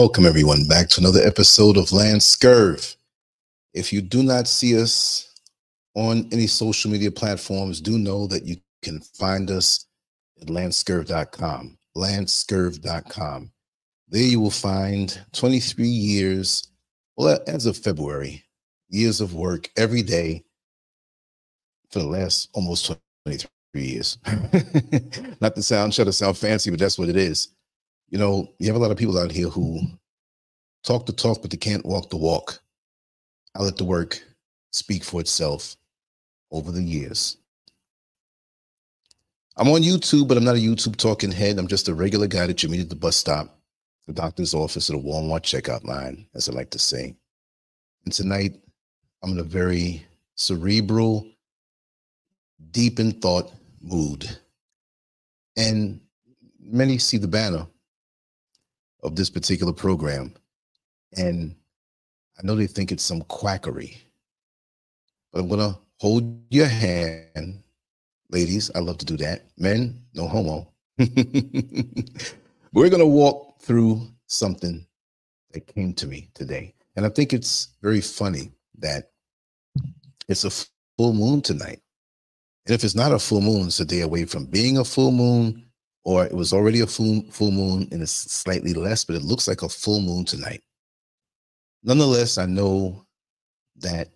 Welcome, everyone, back to another episode of Lance Scurv. If you do not see us on any social media platforms, do know that you can find us at lancescurv.com. Lancescurv.com. There you will find 23 years, well, as of February, years of work every day for the last almost 23 years. Not to sound, try to sound fancy, but that's what it is you know, you have a lot of people out here who talk the talk, but they can't walk the walk. I let the work speak for itself over the years. I'm on YouTube, but I'm not a YouTube talking head. I'm just a regular guy that you meet at the bus stop, the doctor's office, or the Walmart checkout line, as I like to say. And tonight, I'm in a very cerebral, deep in thought mood. And many see the banner of this particular program. And I know they think it's some quackery, but I'm going to hold your hand. Ladies, I love to do that. Men, no homo. We're going to walk through something that came to me today. And I think it's very funny that it's a full moon tonight. And if it's not a full moon, it's a day away from being a full moon or it was already a full, full moon and it's slightly less, but it looks like a full moon tonight. Nonetheless, I know that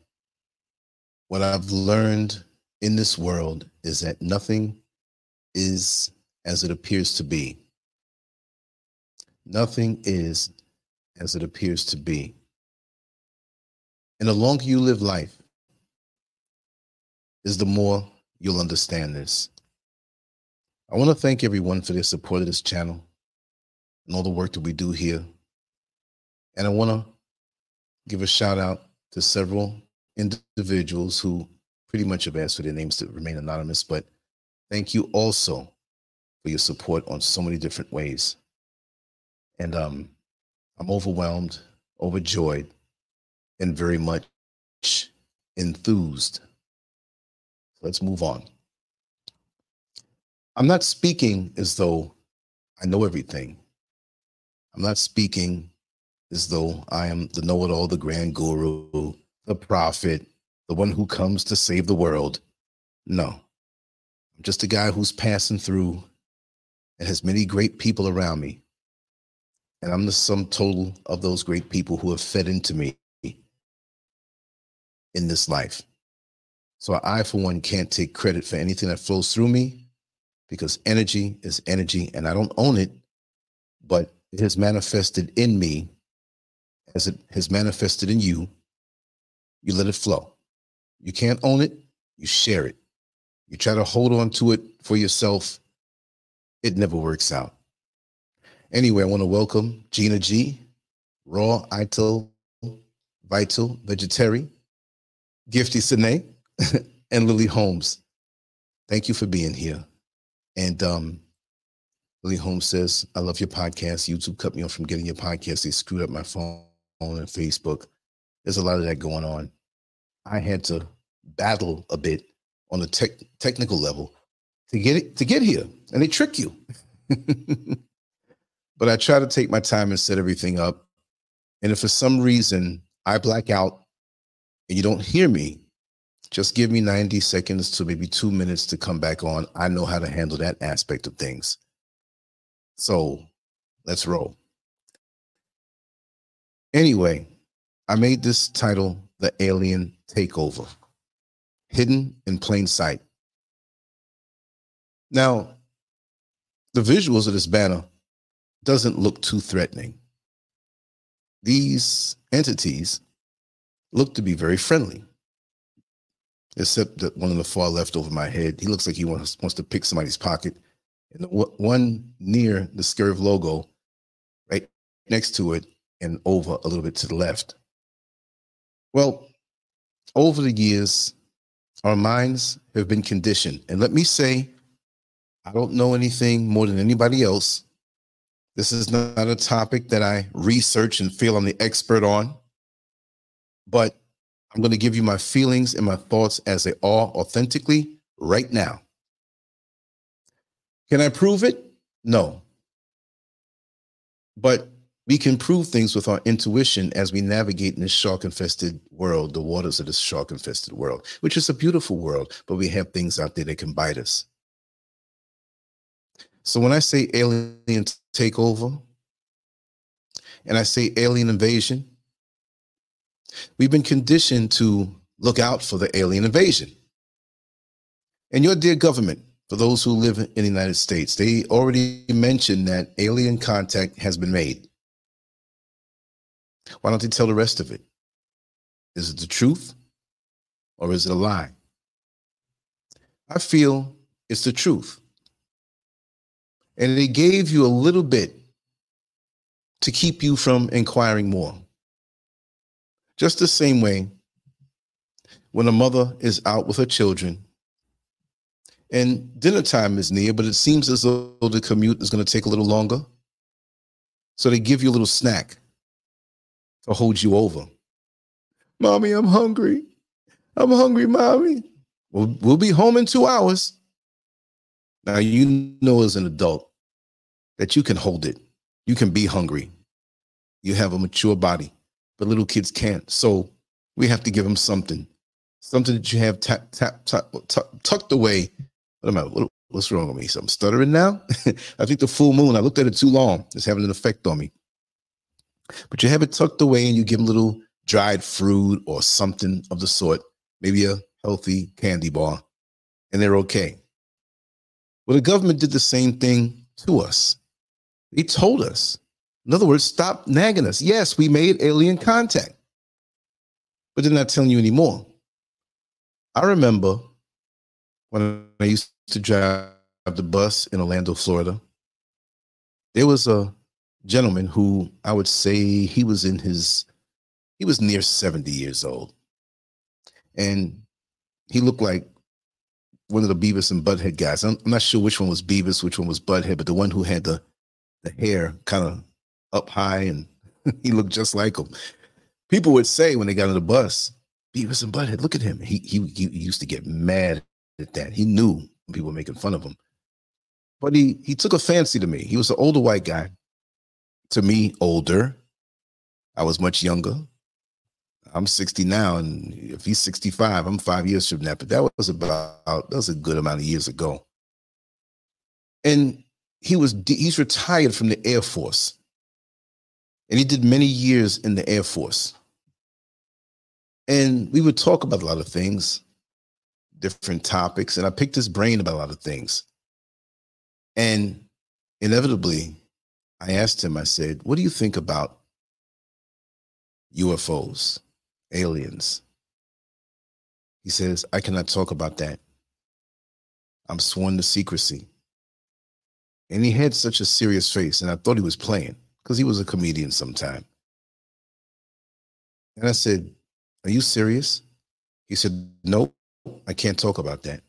what I've learned in this world is that nothing is as it appears to be. Nothing is as it appears to be. And the longer you live life, is the more you'll understand this. I want to thank everyone for their support of this channel and all the work that we do here. And I want to give a shout out to several individuals who pretty much have asked for their names to remain anonymous, but thank you also for your support on so many different ways. And um, I'm overwhelmed, overjoyed, and very much enthused. Let's move on. I'm not speaking as though I know everything. I'm not speaking as though I am the know it all, the grand guru, the prophet, the one who comes to save the world. No, I'm just a guy who's passing through and has many great people around me. And I'm the sum total of those great people who have fed into me in this life. So I, for one, can't take credit for anything that flows through me because energy is energy and I don't own it, but it has manifested in me as it has manifested in you. You let it flow. You can't own it, you share it. You try to hold on to it for yourself, it never works out. Anyway, I want to welcome Gina G, Raw, Ital, Vital, Vegetarian, Gifty Sine, and Lily Holmes. Thank you for being here. And um, Holmes says, I love your podcast. YouTube cut me off from getting your podcast. They screwed up my phone and Facebook. There's a lot of that going on. I had to battle a bit on the tech, technical level to get it to get here, and they trick you. but I try to take my time and set everything up. And if for some reason I black out and you don't hear me, just give me 90 seconds to maybe two minutes to come back on. I know how to handle that aspect of things. So let's roll. Anyway, I made this title The Alien Takeover Hidden in Plain Sight. Now, the visuals of this banner doesn't look too threatening. These entities look to be very friendly except that one on the far left over my head. He looks like he wants, wants to pick somebody's pocket. And the one near the Scurv logo, right next to it, and over a little bit to the left. Well, over the years, our minds have been conditioned. And let me say, I don't know anything more than anybody else. This is not a topic that I research and feel I'm the expert on. But I'm going to give you my feelings and my thoughts as they are authentically right now. Can I prove it? No. But we can prove things with our intuition as we navigate in this shark infested world, the waters of this shark infested world, which is a beautiful world, but we have things out there that can bite us. So when I say alien takeover and I say alien invasion, we've been conditioned to look out for the alien invasion. And your dear government, for those who live in the United States, they already mentioned that alien contact has been made. Why don't they tell the rest of it? Is it the truth or is it a lie? I feel it's the truth. And they gave you a little bit to keep you from inquiring more. Just the same way when a mother is out with her children and dinner time is near, but it seems as though the commute is going to take a little longer. So they give you a little snack to hold you over. Mommy, I'm hungry. I'm hungry, mommy. We'll, we'll be home in two hours. Now, you know, as an adult, that you can hold it. You can be hungry. You have a mature body, but little kids can't. So we have to give them something, something that you have tucked away. What am I? What, what's wrong with me? So I'm stuttering now. I think the full moon. I looked at it too long. It's having an effect on me. But you have it tucked away and you give them little dried fruit or something of the sort, maybe a healthy candy bar, and they're okay. Well, the government did the same thing to us. They told us. In other words, stop nagging us. Yes, we made alien contact, but they're not telling you anymore. I remember when I used to drive the bus in Orlando, Florida, there was a gentleman who I would say he was in his, he was near 70 years old. And he looked like one of the Beavis and Butthead guys. I'm, I'm not sure which one was Beavis, which one was Butthead, but the one who had the, the hair kind of up high and he looked just like him. People would say when they got on the bus, Beavis and Butthead, look at him. He, he, he used to get mad at that. He knew people were making fun of him. But he he took a fancy to me. He was an older white guy to me older. I was much younger. I'm 60 now, and if he's 65, I'm five years from that. But that was about that was a good amount of years ago. And he was he's retired from the Air Force, and he did many years in the Air Force. And we would talk about a lot of things, different topics, and I picked his brain about a lot of things. And inevitably, I asked him, I said, What do you think about UFOs, aliens? He says, I cannot talk about that. I'm sworn to secrecy. And he had such a serious face, and I thought he was playing because he was a comedian sometime. And I said, Are you serious? He said, Nope, I can't talk about that.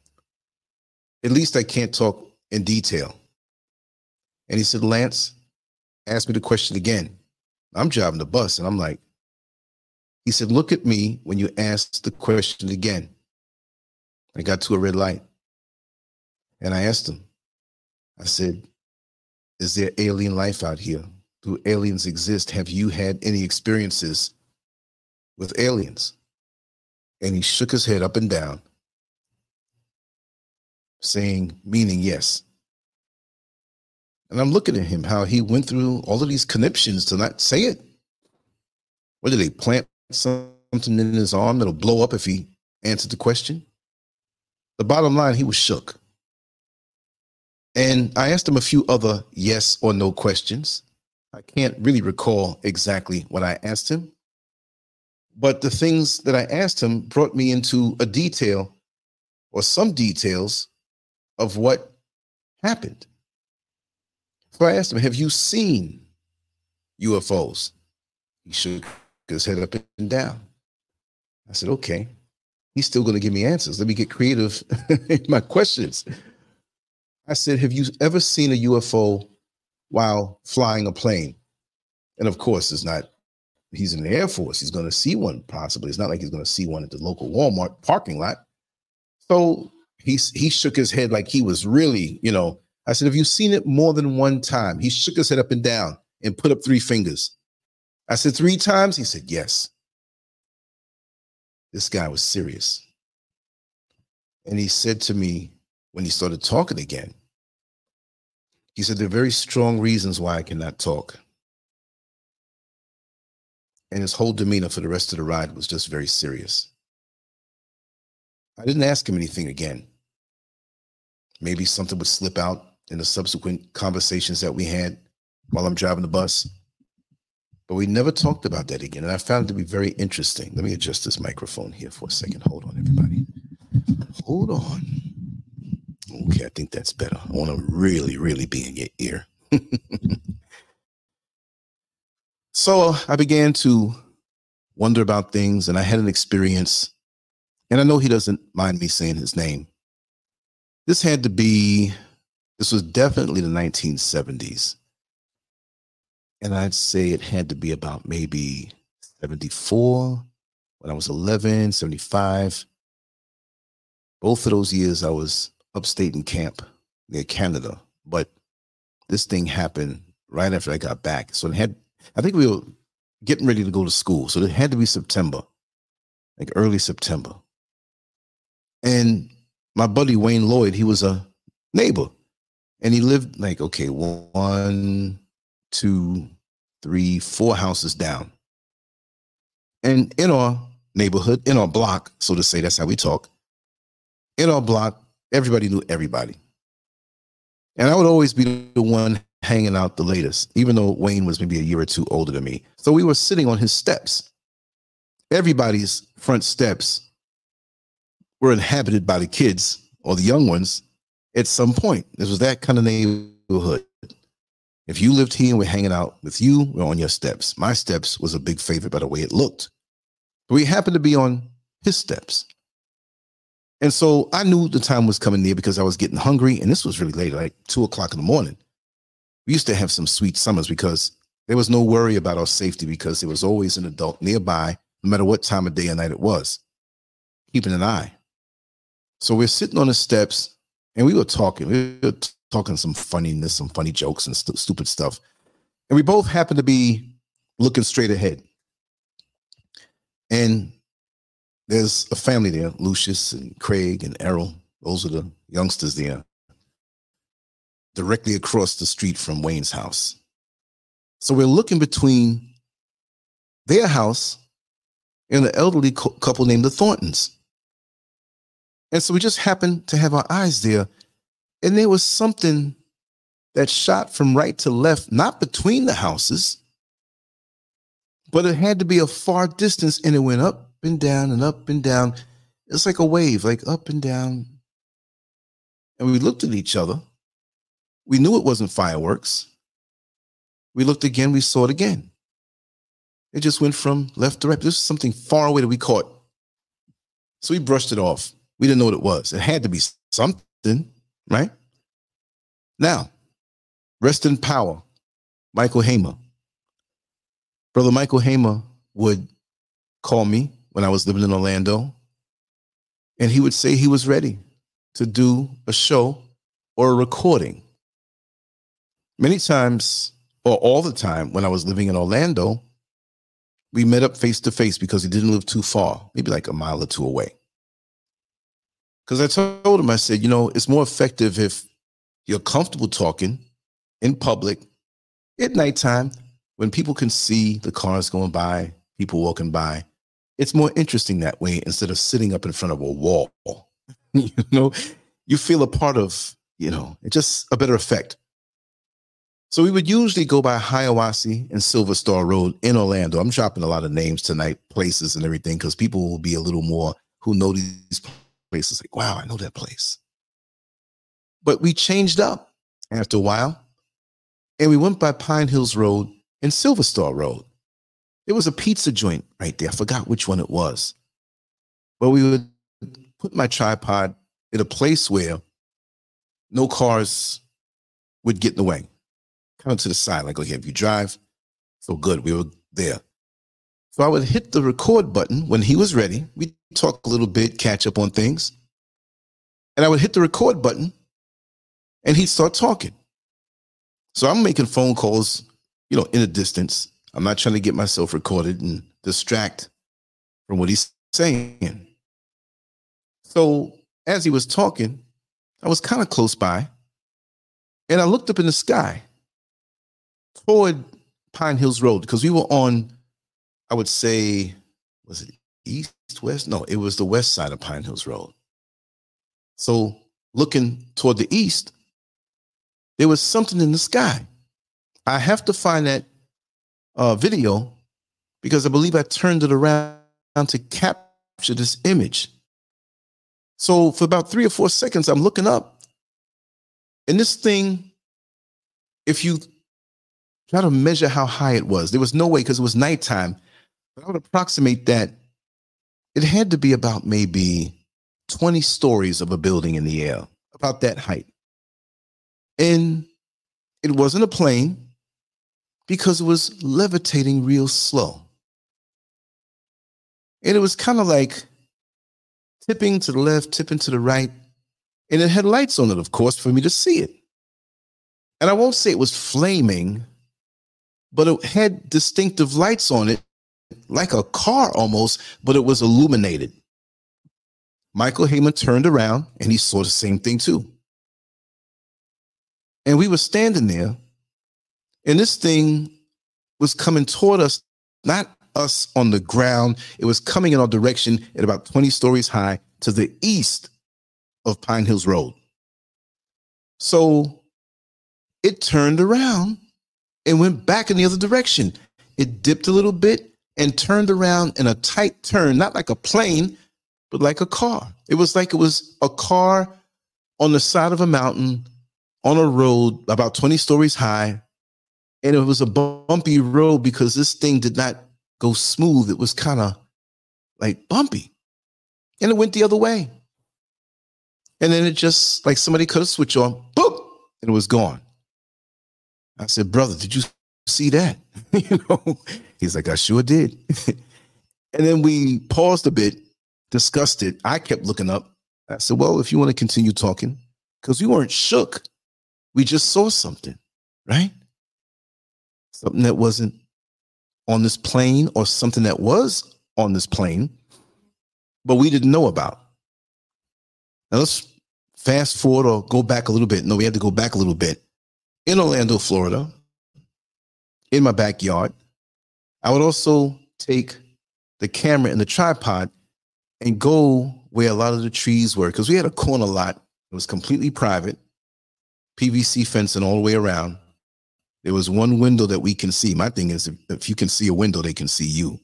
At least I can't talk in detail. And he said, Lance, ask me the question again. I'm driving the bus and I'm like, he said, Look at me when you ask the question again. I got to a red light. And I asked him, I said, Is there alien life out here? Do aliens exist? Have you had any experiences with aliens? And he shook his head up and down, saying, meaning yes. And I'm looking at him, how he went through all of these conniptions to not say it. What did they plant something in his arm that'll blow up if he answered the question? The bottom line, he was shook. And I asked him a few other yes or no questions. I can't really recall exactly what I asked him. But the things that I asked him brought me into a detail or some details of what happened. So I asked him, Have you seen UFOs? He shook his head up and down. I said, Okay. He's still going to give me answers. Let me get creative in my questions. I said, Have you ever seen a UFO while flying a plane? And of course, it's not, he's in the Air Force. He's going to see one possibly. It's not like he's going to see one at the local Walmart parking lot. So he's, he shook his head like he was really, you know, I said, Have you seen it more than one time? He shook his head up and down. and put up three fingers. I said, Three times? He said, Yes. This guy was serious. And he said to me when he started talking again, he said, There are very strong reasons why I cannot talk. And his whole demeanor for the rest of the ride was just very serious. I didn't ask him anything again. Maybe something would slip out in the subsequent conversations that we had while I'm driving the bus. But we never talked about that again. And I found it to be very interesting. Let me adjust this microphone here for a second. Hold on, everybody. Hold on. Okay, I think that's better. I want to really, really be in your ear. so I began to wonder about things, and I had an experience. And I know he doesn't mind me saying his name. This had to be, this was definitely the 1970s. And I'd say it had to be about maybe 74 when I was 11, 75. Both of those years I was upstate in camp near Canada. But this thing happened right after I got back. So it had, I think we were getting ready to go to school. So it had to be September, like early September. And my buddy Wayne Lloyd, he was a neighbor, and he lived like okay, one, two, three, four houses down. And in our neighborhood, in our block, so to say, that's how we talk. In our block, everybody knew everybody. And I would always be the one hanging out the latest, even though Wayne was maybe a year or two older than me. So we were sitting on his steps. Everybody's front steps were inhabited by the kids or the young ones at some point. This was that kind of neighborhood. If you lived here and we're hanging out with you, we're on your steps. My steps was a big favorite by the way it looked. We happened to be on his steps. And so I knew the time was coming near because I was getting hungry. And this was really late, like two o'clock in the morning. We used to have some sweet summers because there was no worry about our safety because there was always an adult nearby, no matter what time of day or night it was, keeping an eye. So we're sitting on the steps and we were talking. We were talking some funniness, some funny jokes and st- stupid stuff. And we both happened to be looking straight ahead. And there's a family there, Lucius and Craig and Errol. Those are the youngsters there. Directly across the street from Wayne's house. So we're looking between their house and the elderly couple named the Thorntons. And so we just happened to have our eyes there. And there was something that shot from right to left, not between the houses, but it had to be a far distance and it went up and down and up and down. It's like a wave, like up and down. And we looked at each other. We knew it wasn't fireworks. We looked again, we saw it again. It just went from left to right. This is something far away that we caught. So we brushed it off. We didn't know what it was. It had to be something, right? Now, rest in power, Michael Hamer. Brother Michael Hamer would call me when I was living in Orlando, and he would say he was ready to do a show or a recording. Many times, or all the time, when I was living in Orlando, we met up face to face because he didn't live too far, maybe like a mile or two away. Because I told him, I said, you know, it's more effective if you're comfortable talking in public at nighttime when people can see the cars going by, people walking by. It's more interesting that way instead of sitting up in front of a wall. you know, you feel a part of, you know, it's just a better effect. So we would usually go by Hiawassee and Silver Star Road in Orlando. I'm dropping a lot of names tonight, places and everything, because people will be a little more who know these places. Like, wow, I know that place. But we changed up after a while and we went by Pine Hills Road and Silver Star Road. There was a pizza joint right there. I forgot which one it was. But we would put my tripod in a place where no cars would get in the way. Kind of to the side, like, okay, if you drive, so good. We were there. So I would hit the record button when he was ready. We'd talk a little bit, catch up on things. And I would hit the record button and he'd start talking. So I'm making phone calls you know, in a distance. I'm not trying to get myself recorded and distract from what he's saying. So as he was talking, I was kind of close by and I looked up in the sky toward Pine Hills Road because we were on, I would say, was it east, west? No, it was the west side of Pine Hills Road. So looking toward the east, there was something in the sky. I have to find that uh, video because I believe I turned it around to capture this image. So for about three or four seconds, I'm looking up, and this thing, if you try to measure how high it was, there was no way because it was nighttime. But I would approximate that it had to be about maybe 20 stories of a building in the air, about that height. And it wasn't a plane because it was levitating real slow. And it was kind of like tipping to the left, tipping to the right. And it had lights on it, of course, for me to see it. And I won't say it was flaming, but it had distinctive lights on it, like a car almost, but it was illuminated. Michael Heyman turned around and he saw the same thing too. And we were standing there, and this thing was coming toward us, not us on the ground. It was coming in our direction at about 20 stories high to the east of Pine Hills Road. So it turned around and went back in the other direction. It dipped a little bit and turned around in a tight turn, not like a plane, but like a car. It was like it was a car on the side of a mountain on a road about 20 stories high. And it was a bumpy road because this thing did not go smooth. It was kind of like bumpy. And it went the other way. And then it just like somebody cut a switch on, boom, and it was gone. I said, brother, did you see that? you know, he's like, I sure did. and then we paused a bit, discussed it. I kept looking up. I said, well, if you want to continue talking, because we weren't shook, we just saw something, right? Something that wasn't on this plane or something that was on this plane, but we didn't know about. Now let's fast forward or go back a little bit. No, we had to go back a little bit. In Orlando, Florida, in my backyard, I would also take the camera and the tripod and go where a lot of the trees were because we had a corner lot. It was completely private, PVC fencing all the way around. There was one window that we can see. My thing is, if, if you can see a window, they can see you.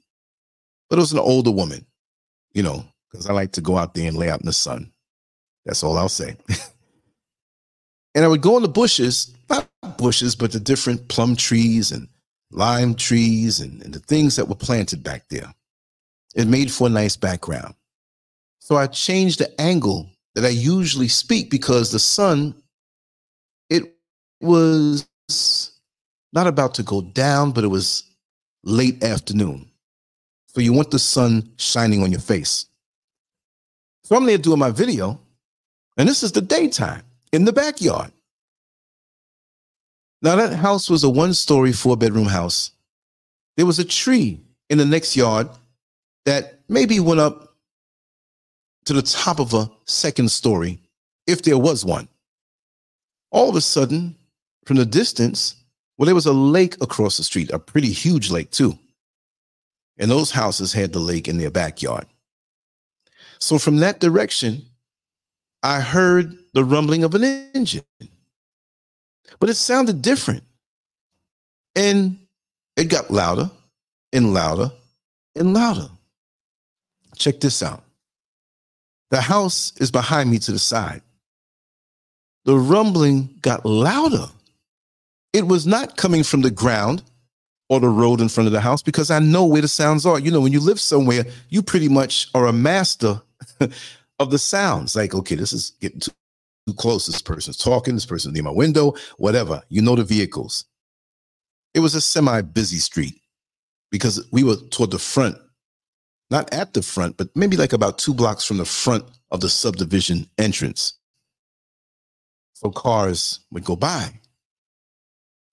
But it was an older woman, you know, because I like to go out there and lay out in the sun. That's all I'll say. and I would go in the bushes, not bushes, but the different plum trees and lime trees and, and the things that were planted back there. It made for a nice background. So I changed the angle that I usually speak because the sun, it was not about to go down, but it was late afternoon. So you want the sun shining on your face. So I'm there doing my video, and this is the daytime in the backyard. Now, that house was a one story, four bedroom house. There was a tree in the next yard that maybe went up to the top of a second story, if there was one. All of a sudden, from the distance, well, there was a lake across the street, a pretty huge lake, too. And those houses had the lake in their backyard. So from that direction, I heard the rumbling of an engine, but it sounded different. And it got louder and louder and louder. Check this out. The house is behind me to the side. The rumbling got louder it was not coming from the ground or the road in front of the house because I know where the sounds are. You know, when you live somewhere, you pretty much are a master of the sounds. Like, okay, this is getting too, close. This person's talking. This person's near my window, whatever. You know the vehicles. It was a semi busy street because we were toward the front, not at the front, but maybe like about two blocks from the front of the subdivision entrance. So cars would go by.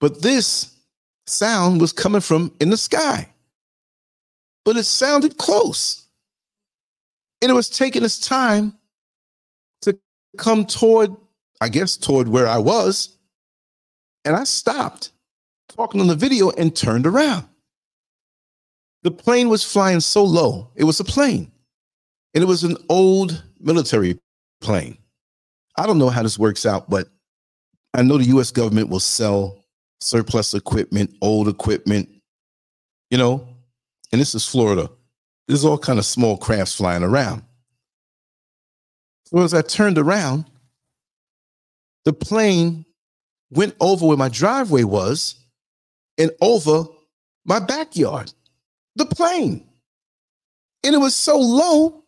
But this sound was coming from in the sky, but it sounded close. And it was taking its time to come toward, I guess, toward where I was. And I stopped talking on the video and turned around. The plane was flying so low, it was a plane, and it was an old military plane. I don't know how this works out, but I know the US government will sell surplus equipment, old equipment, you know, and this is Florida. There's all kind of small crafts flying around. So as I turned around, the plane went over where my driveway was and over my backyard. The plane. And it was so low.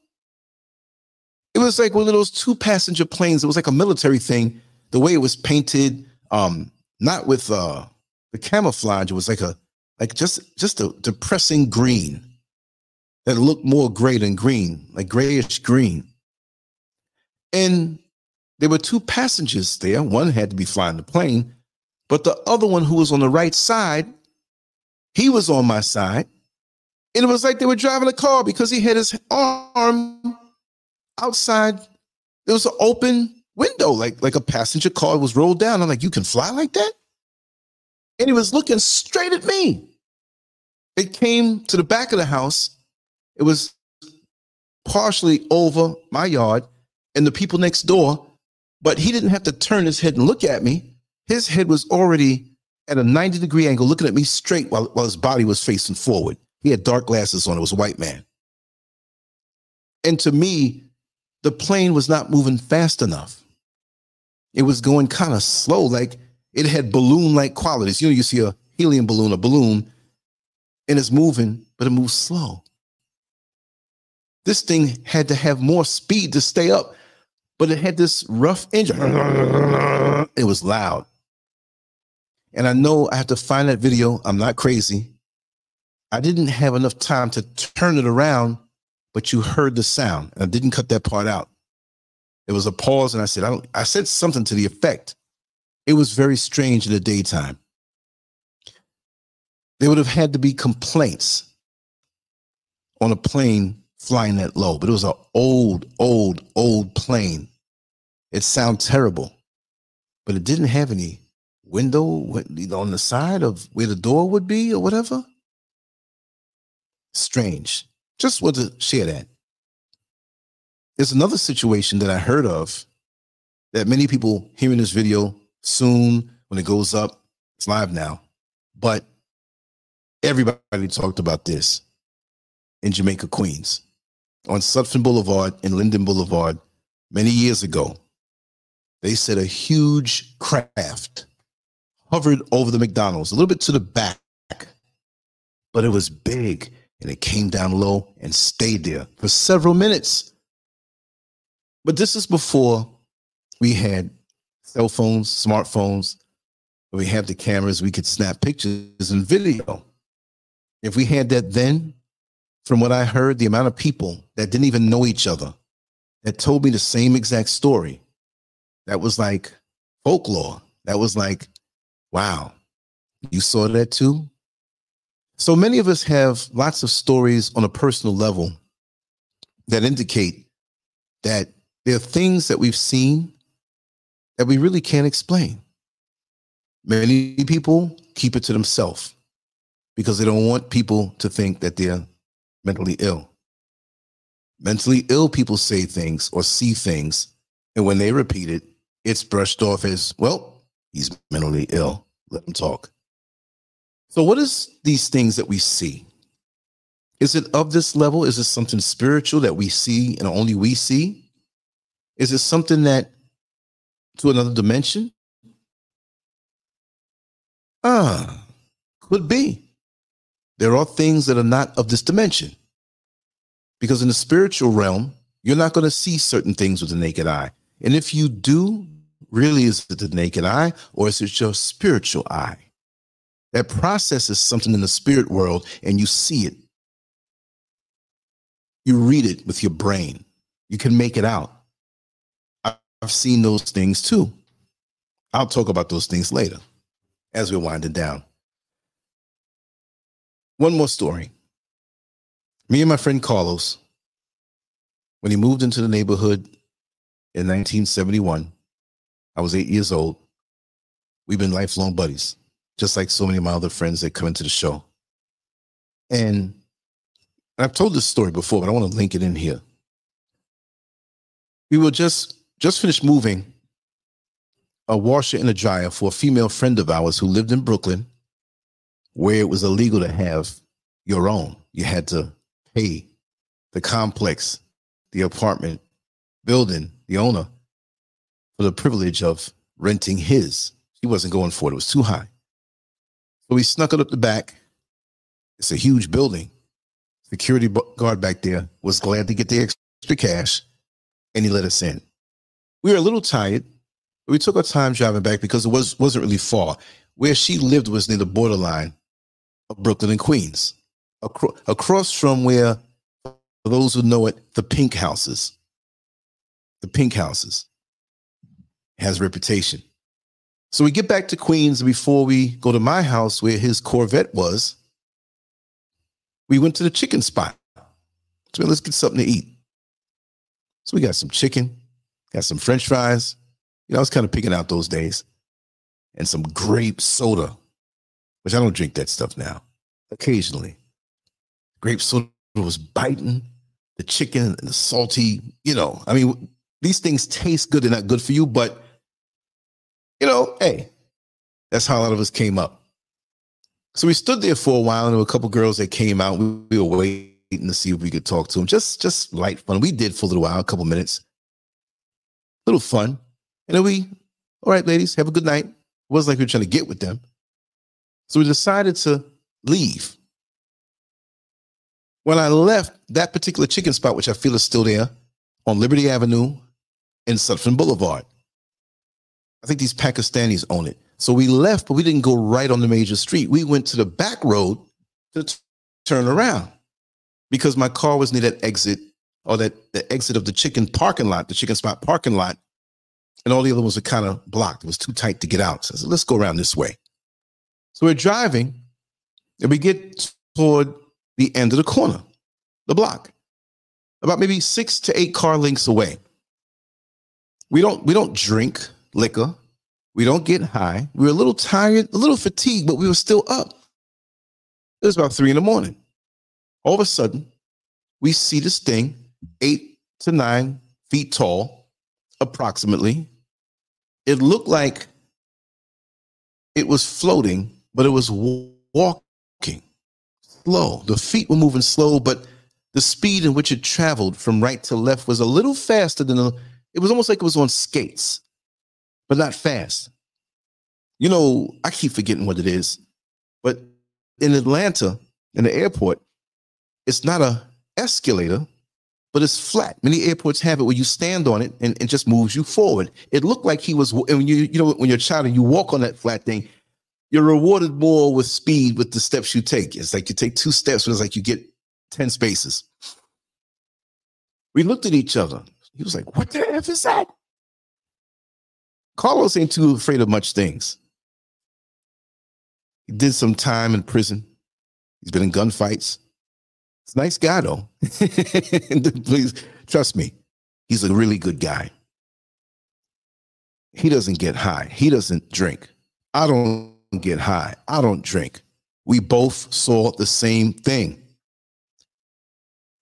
It was like one of those two passenger planes. It was like a military thing. The way it was painted, um, not with uh the camouflage, it was like a like just just a depressing green that looked more gray than green, like grayish green. And there were two passengers there. One had to be flying the plane, but the other one who was on the right side, he was on my side. And it was like they were driving a car because he had his arm outside. There was an open window, like, like a passenger car was rolled down. I'm like, you can fly like that? And he was looking straight at me. It came to the back of the house. It was partially over my yard and the people next door, but he didn't have to turn his head and look at me. His head was already at a 90 degree angle, looking at me straight while, while his body was facing forward. He had dark glasses on. It was a white man. And to me, the plane was not moving fast enough. It was going kind of slow, like it had balloon like qualities. You know, you see a helium balloon, a balloon, and it's moving, but it moves slow. This thing had to have more speed to stay up, but it had this rough engine. It was loud. And I know I have to find that video. I'm not crazy. I didn't have enough time to turn it around, but you heard the sound. And I didn't cut that part out. There was a pause, and I said, I, I said something to the effect. It was very strange in the daytime. There would have had to be complaints on a plane flying that low, but it was an old, old, old plane. It sounded terrible, but it didn't have any window on the side of where the door would be or whatever. Strange. Just want to share that. There's another situation that I heard of that many people hearing this video soon when it goes up, it's live now. But everybody talked about this in Jamaica, Queens, on Sutphin Boulevard and Linden Boulevard many years ago. They said a huge craft hovered over the McDonald's, a little bit to the back, but it was big and it came down low and stayed there for several minutes. But this is before we had cell phones, smartphones, we have the cameras, we could snap pictures and video. If we had that then, from what I heard, the amount of people that didn't even know each other that told me the same exact story, that was like folklore. That was like, wow, you saw that too? So many of us have lots of stories on a personal level that indicate that there are things that we've seen that we really can't explain. Many people keep it to themselves because they don't want people to think that they're mentally ill. Mentally ill people say things or see things, and when they repeat it, it's brushed off as, well, he's mentally ill. Let him talk. So, what is these things that we see? Is it of this level? Is it something spiritual that we see and only we see? Is it something that to another dimension? Ah, could be. There are things that are not of this dimension. Because in the spiritual realm, you're not going to see certain things with the naked eye. And if you do, really is it the naked eye or is it your spiritual eye? That processes something in the spirit world and you see it. You read it with your brain. You can make it out. I've seen those things too. I'll talk about those things later as we're winding down. one more story. Me and my friend Carlos, when he moved into the neighborhood in 1971, I was eight years old. We've been lifelong buddies, just like so many of my other friends that come into the show. And I've told this story before, but I want to link it in here. We were just just finished moving a washer and a dryer for a female friend of ours who lived in Brooklyn, where it was illegal to have your own. You had to pay the complex, the apartment building, the owner, for the privilege of renting his. He wasn't going for it, it was too high. So we snuck it up the back. It's a huge building. Security guard back there was glad to get the extra cash and he let us in. We were a little tired we took our time driving back because it was wasn't really far. Where she lived was near the borderline of Brooklyn and Queens, Acro- across from where, for those who know it, the Pink Houses. The Pink Houses has reputation. So we get back to Queens before we go to my house where his Corvette was. We went to the chicken spot. So let's get something to eat. So we got some chicken, got some French fries, you know, I was kind of picking out those days. And some grape soda, which I don't drink that stuff now. Occasionally. Grape soda was biting the chicken and the salty, you know. I mean, these things taste good. They're not good for you, but you know, hey, that's how a lot of us came up. So we stood there for a while, and there were a couple girls that came out. We, were waiting to see if we could talk to them. Just, just light fun. We did for a little while, a couple minutes. Little fun. And then we, all right, ladies, have a good night. It wasn't like we were trying to get with them. So we decided to leave. When I left that particular chicken spot, which I feel is still there on Liberty Avenue in Sutphin Boulevard, I think these Pakistanis own it. So we left, but we didn't go right on the major street. We went to the back road to t- turn around because my car was near that exit or that the exit of the chicken parking lot, the chicken spot parking lot and all the other ones were kind of blocked. It was too tight to get out. So I said, let's go around this way. So we're driving and we get toward the end of the corner, the block, about maybe six to eight car lengths away. We don't we don't drink liquor. We don't get high. We were a little tired, a little fatigued, but we were still up. It was about three in the morning. All of a sudden, we see this thing, eight to nine feet tall, approximately. It looked like it was floating, but it was walking slow. The feet were moving slow, but the speed in which it traveled from right to left was a little faster than a, it was almost like it was on skates, but not fast. You know, I keep forgetting what it is, but in Atlanta, in the airport, it's not a escalator, but it's flat. Many airports have it where you stand on it and it just moves you forward. It looked like he was, and you, you know, when you're a child and you walk on that flat thing, you're rewarded more with speed with the steps you take. It's like you take two steps, but it's like you get 10 spaces. We looked at each other. He was like, What the F is that? Carlos ain't too afraid of much things. He did some time in prison. He's been in gunfights. Nice guy though. Please trust me. He's a really good guy. He doesn't get high. He doesn't drink. I don't get high. I don't drink. We both saw the same thing.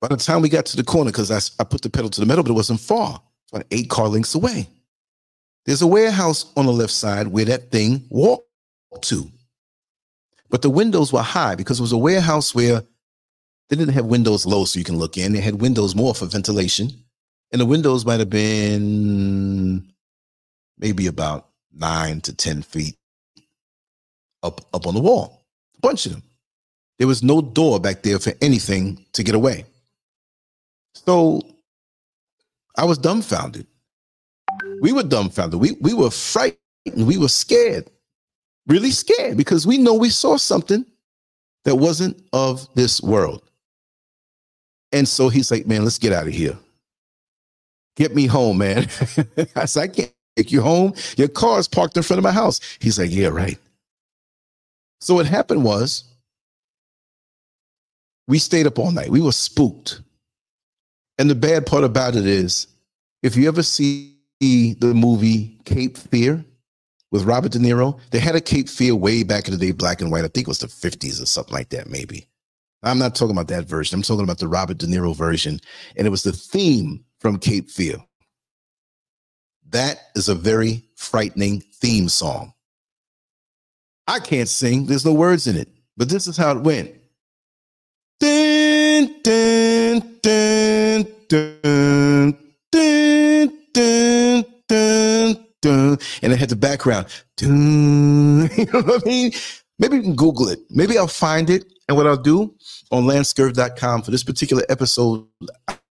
By the time we got to the corner, because I, I put the pedal to the metal, but it wasn't far. It's about eight car lengths away. There's a warehouse on the left side where that thing walked to. But the windows were high because it was a warehouse where they didn't have windows low so you can look in. They had windows more for ventilation. And the windows might have been maybe about nine to 10 feet up, up on the wall. A bunch of them. There was no door back there for anything to get away. So I was dumbfounded. We were dumbfounded. We, we were frightened. We were scared, really scared, because we know we saw something that wasn't of this world. And so he's like, man, let's get out of here. Get me home, man. I said, I can't take you home. Your car is parked in front of my house. He's like, yeah, right. So what happened was we stayed up all night. We were spooked. And the bad part about it is, if you ever see the movie Cape Fear with Robert De Niro, they had a Cape Fear way back in the day, black and white. I think it was the 50s or something like that, maybe. I'm not talking about that version. I'm talking about the Robert De Niro version. And it was the theme from Cape Fear. That is a very frightening theme song. I can't sing, there's no words in it, but this is how it went. Dun, dun, dun, dun, dun, dun, dun, dun. And it had the background. Dun, you know what I mean? Maybe you can Google it. Maybe I'll find it. And what I'll do on lancescurv.com for this particular episode,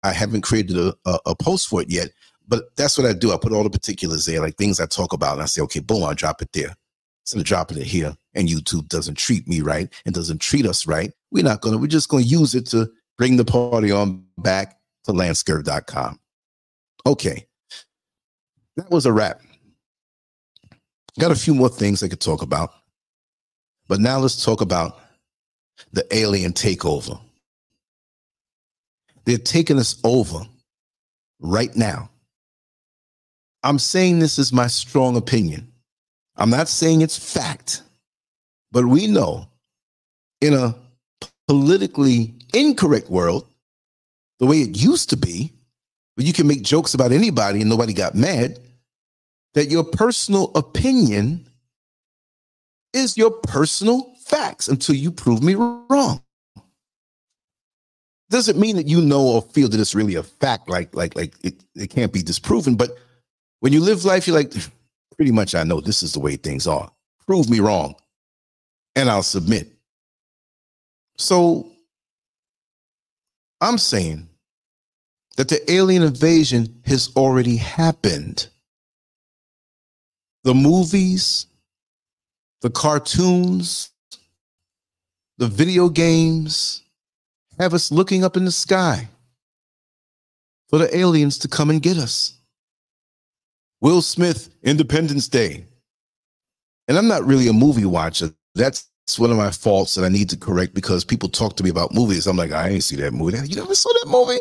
I haven't created a, a, a, post for it yet, but that's what I do. I put all the particulars there, like things I talk about, and I say, okay, boom, I'll drop it there. Instead of dropping it here, and YouTube doesn't treat me right and doesn't treat us right, we're not gonna, we're just gonna use it to bring the party on back to lancescurv.com. Okay. That was a wrap. Got a few more things I could talk about. But now let's talk about the alien takeover. They're taking us over right now. I'm saying this is my strong opinion. I'm not saying it's fact, but we know in a politically incorrect world, the way it used to be, where you can make jokes about anybody and nobody got mad, that your personal opinion is your personal facts until you prove me wrong. Doesn't mean that you know or feel that it's really a fact, like like like it, it can't be disproven. But when you live life, you're like, pretty much I know this is the way things are. Prove me wrong, and I'll submit. So I'm saying that the alien invasion has already happened. The movies, the cartoons, the video games have us looking up in the sky for the aliens to come and get us. Will Smith, Independence Day. And I'm not really a movie watcher. That's one of my faults that I need to correct because people talk to me about movies. I'm like, I ain't see that movie. You never saw that movie?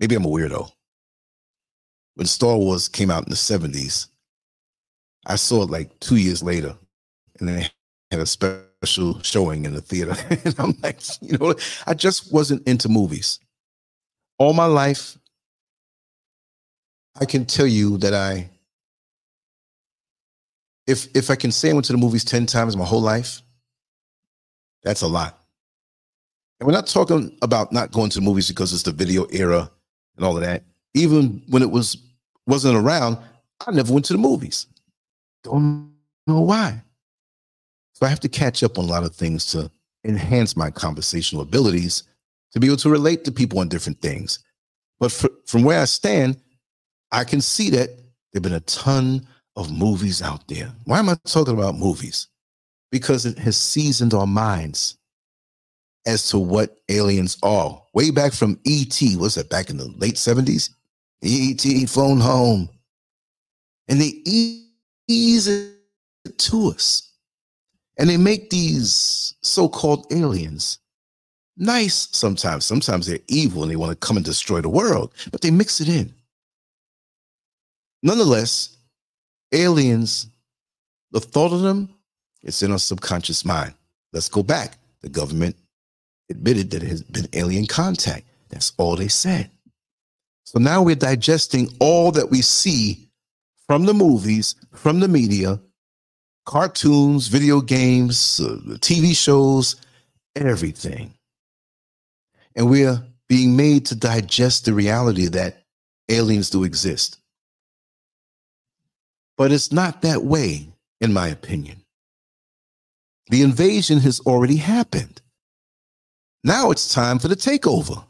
Maybe I'm a weirdo. When Star Wars came out in the 70s, I saw it like two years later, and then they had a special showing in the theater. and I'm like, you know, I just wasn't into movies. All my life, I can tell you that I, if if I can say I went to the movies 10 times my whole life, that's a lot. And we're not talking about not going to the movies because it's the video era and all of that. Even when it was wasn't around, I never went to the movies. Don't know why. So I have to catch up on a lot of things to enhance my conversational abilities to be able to relate to people on different things. But for, from where I stand, I can see that there have been a ton of movies out there. Why am I talking about movies? Because it has seasoned our minds as to what aliens are. Way back from E.T., was it back in the late 70s? E.T. phone home. And they to us. And they make these so called aliens nice sometimes. Sometimes they're evil and they want to come and destroy the world, but they mix it in. Nonetheless, aliens, the thought of them, it's in our subconscious mind. Let's go back. The government admitted that it has been alien contact. That's all they said. So now we're digesting all that we see from the movies, from the media, cartoons, video games, uh, TV shows, everything. And we are being made to digest the reality that aliens do exist. But it's not that way, in my opinion. The invasion has already happened. Now it's time for the takeover.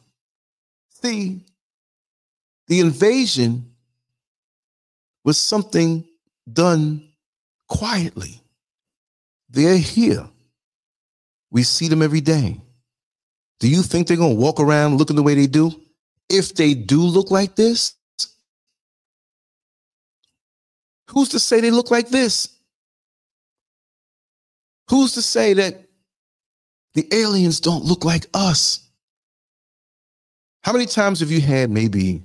See, the invasion was something done quietly. They're here. We see them every day. Do you think they're going to walk around looking the way they do? If they do look like this, who's to say they look like this? Who's to say that The aliens don't look like us. How many times have you had maybe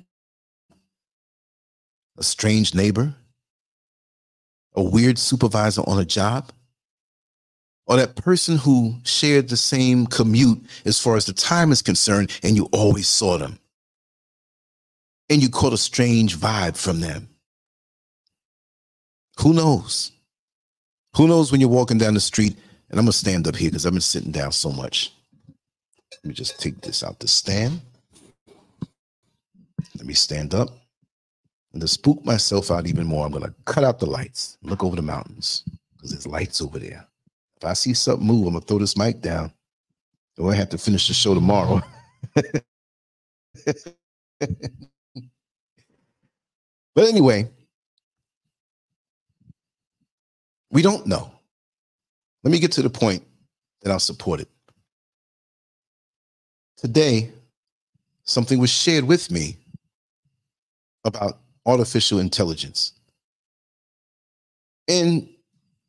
a strange neighbor, a weird supervisor on a job, or that person who shared the same commute as far as the time is concerned, and you always saw them? And you caught a strange vibe from them. Who knows? Who knows when you're walking down the street? And I'm gonna stand up here because I've been sitting down so much. Let me just take this out the stand. Let me stand up. And to spook myself out even more, I'm going to cut out the lights, look over the mountains because there's lights over there. If I see something move, I'm going to throw this mic down. Or I have to finish the show tomorrow. but anyway, we don't know. Let me get to the point that I'll support it. Today, something was shared with me about artificial intelligence. And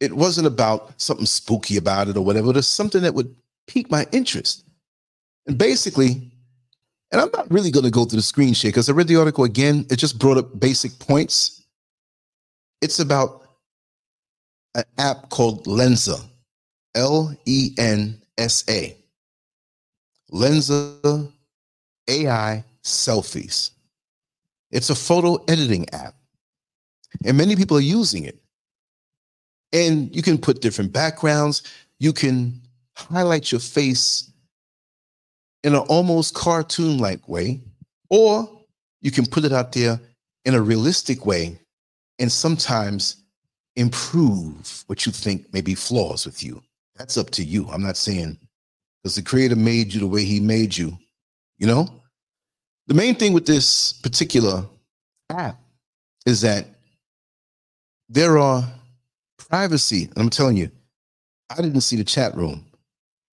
it wasn't about something spooky about it or whatever, it's something that would pique my interest. And basically, and I'm not really going to go through the screen share because I read the article again. It just brought up basic points. It's about an app called Lensa, L E N S A. Lensa AI selfies. It's a photo editing app, and many people are using it. And you can put different backgrounds, you can highlight your face in an almost cartoon like way, or you can put it out there in a realistic way and sometimes improve what you think may be flaws with you. That's up to you. I'm not saying because the creator made you the way he made you, you know? The main thing with this particular app is that there are privacy. I'm telling you, I didn't see the chat room.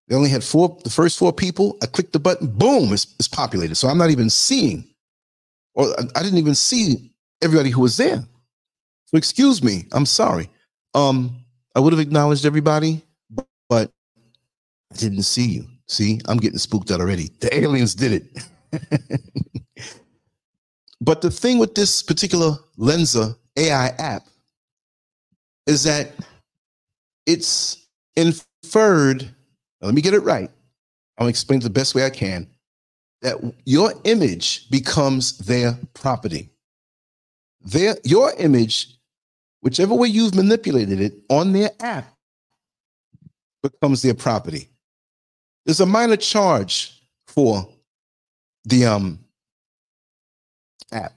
They only had four, the first four people. I clicked the button, boom, it's, it's populated. So I'm not even seeing, or I didn't even see everybody who was there. So excuse me, I'm sorry. Um, I would have acknowledged everybody, but I didn't see you. See, I'm getting spooked out already. The aliens did it. but the thing with this particular Lensa AI app is that it's inferred. Let me get it right. I'll explain it the best way I can. That your image becomes their property. Their your image, whichever way you've manipulated it on their app, becomes their property. There's a minor charge for the um app.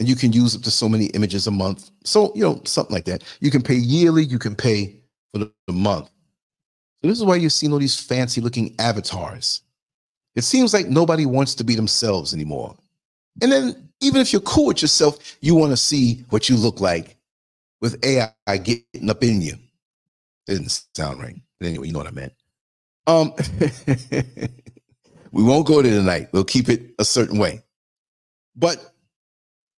And you can use up to so many images a month. So you know something like that. You can pay yearly you can pay for the, the month. So this is why you're seeing all these fancy looking avatars. It seems like nobody wants to be themselves anymore. And then even if you're cool with yourself you want to see what you look like with ai getting up in you. It didn't sound right but anyway you know what i meant. Um We won't go there tonight. We'll keep it a certain way. But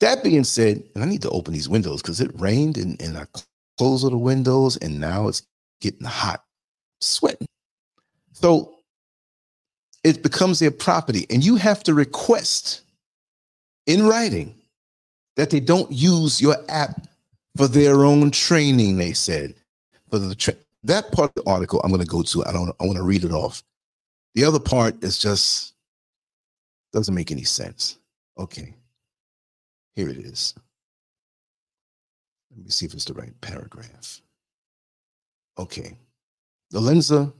that being said, and I need to open these windows because it rained and, and I closed all the windows and now it's getting hot, sweating. So it becomes their property. And you have to request in writing that they don't use your app for their own training, they said. For the tra- that part of the article I'm going to go to, I don't I want to read it off. The other part is just doesn't make any sense. Okay. Here it is. Let me see if it's the right paragraph. Okay. The Lensa.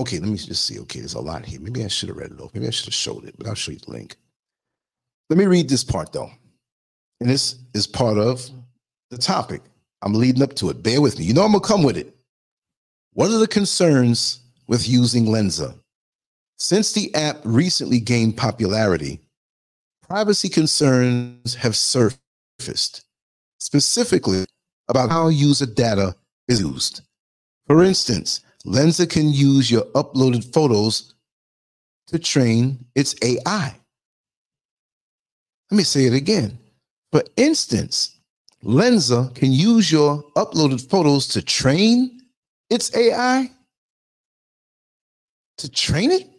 Okay, let me just see. Okay, there's a lot here. Maybe I should have read it off. Maybe I should have showed it, but I'll show you the link. Let me read this part though. And this is part of the topic. I'm leading up to it. Bear with me. You know I'm gonna come with it. What are the concerns with using Lensa? Since the app recently gained popularity, privacy concerns have surfaced, specifically about how user data is used. For instance, Lensa can use your uploaded photos to train its AI. Let me say it again. For instance, Lensa can use your uploaded photos to train its AI. to train it?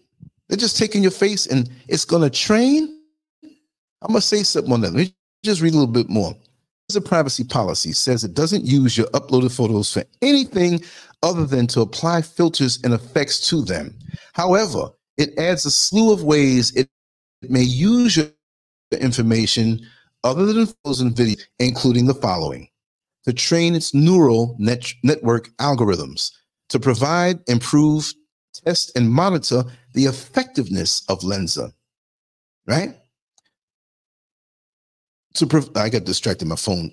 They're just taking your face and it's going to train? I'm going to say something on that. Let me just read a little bit more. The privacy policy says it doesn't use your uploaded photos for anything other than to apply filters and effects to them. However, it adds a slew of ways it may use your information other than photos and videos, including the following to train its neural net- network algorithms, to provide, improve, test, and monitor the effectiveness of Lensa, right? To prov- I got distracted. My phone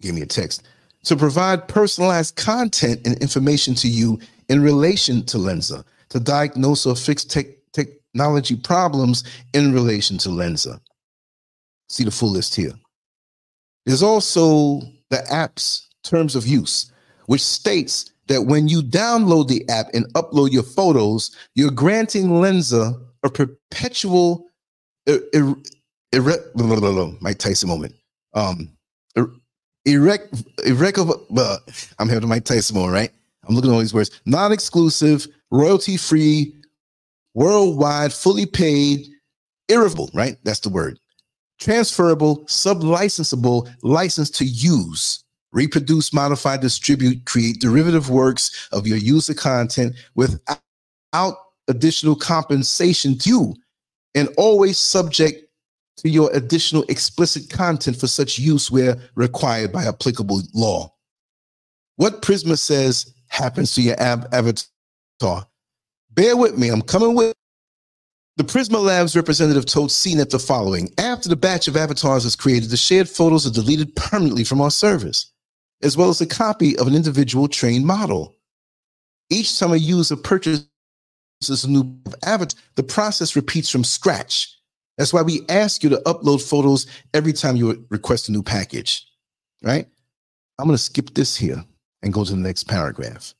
gave me a text. To provide personalized content and information to you in relation to Lensa, to diagnose or fix te- technology problems in relation to Lensa. See the full list here. There's also the app's terms of use, which states that when you download the app and upload your photos, you're granting Lensa a perpetual, er, er, er, Mike Tyson moment. Um, er, erect. Uh, I'm having Mike Tyson moment, right? I'm looking at all these words. Non-exclusive, royalty-free, worldwide, fully paid, irrevocable. Right? That's the word. Transferable, sub-licensable, license to use reproduce, modify, distribute, create derivative works of your user content without additional compensation you, and always subject to your additional explicit content for such use where required by applicable law. What Prisma says happens to your avatar. Bear with me, I'm coming with. The Prisma Labs representative told CNET the following After the batch of avatars is created, the shared photos are deleted permanently from our service as well as a copy of an individual trained model. Each time a user purchases a new avatar, the process repeats from scratch. That's why we ask you to upload photos every time you request a new package, right? I'm going to skip this here and go to the next paragraph.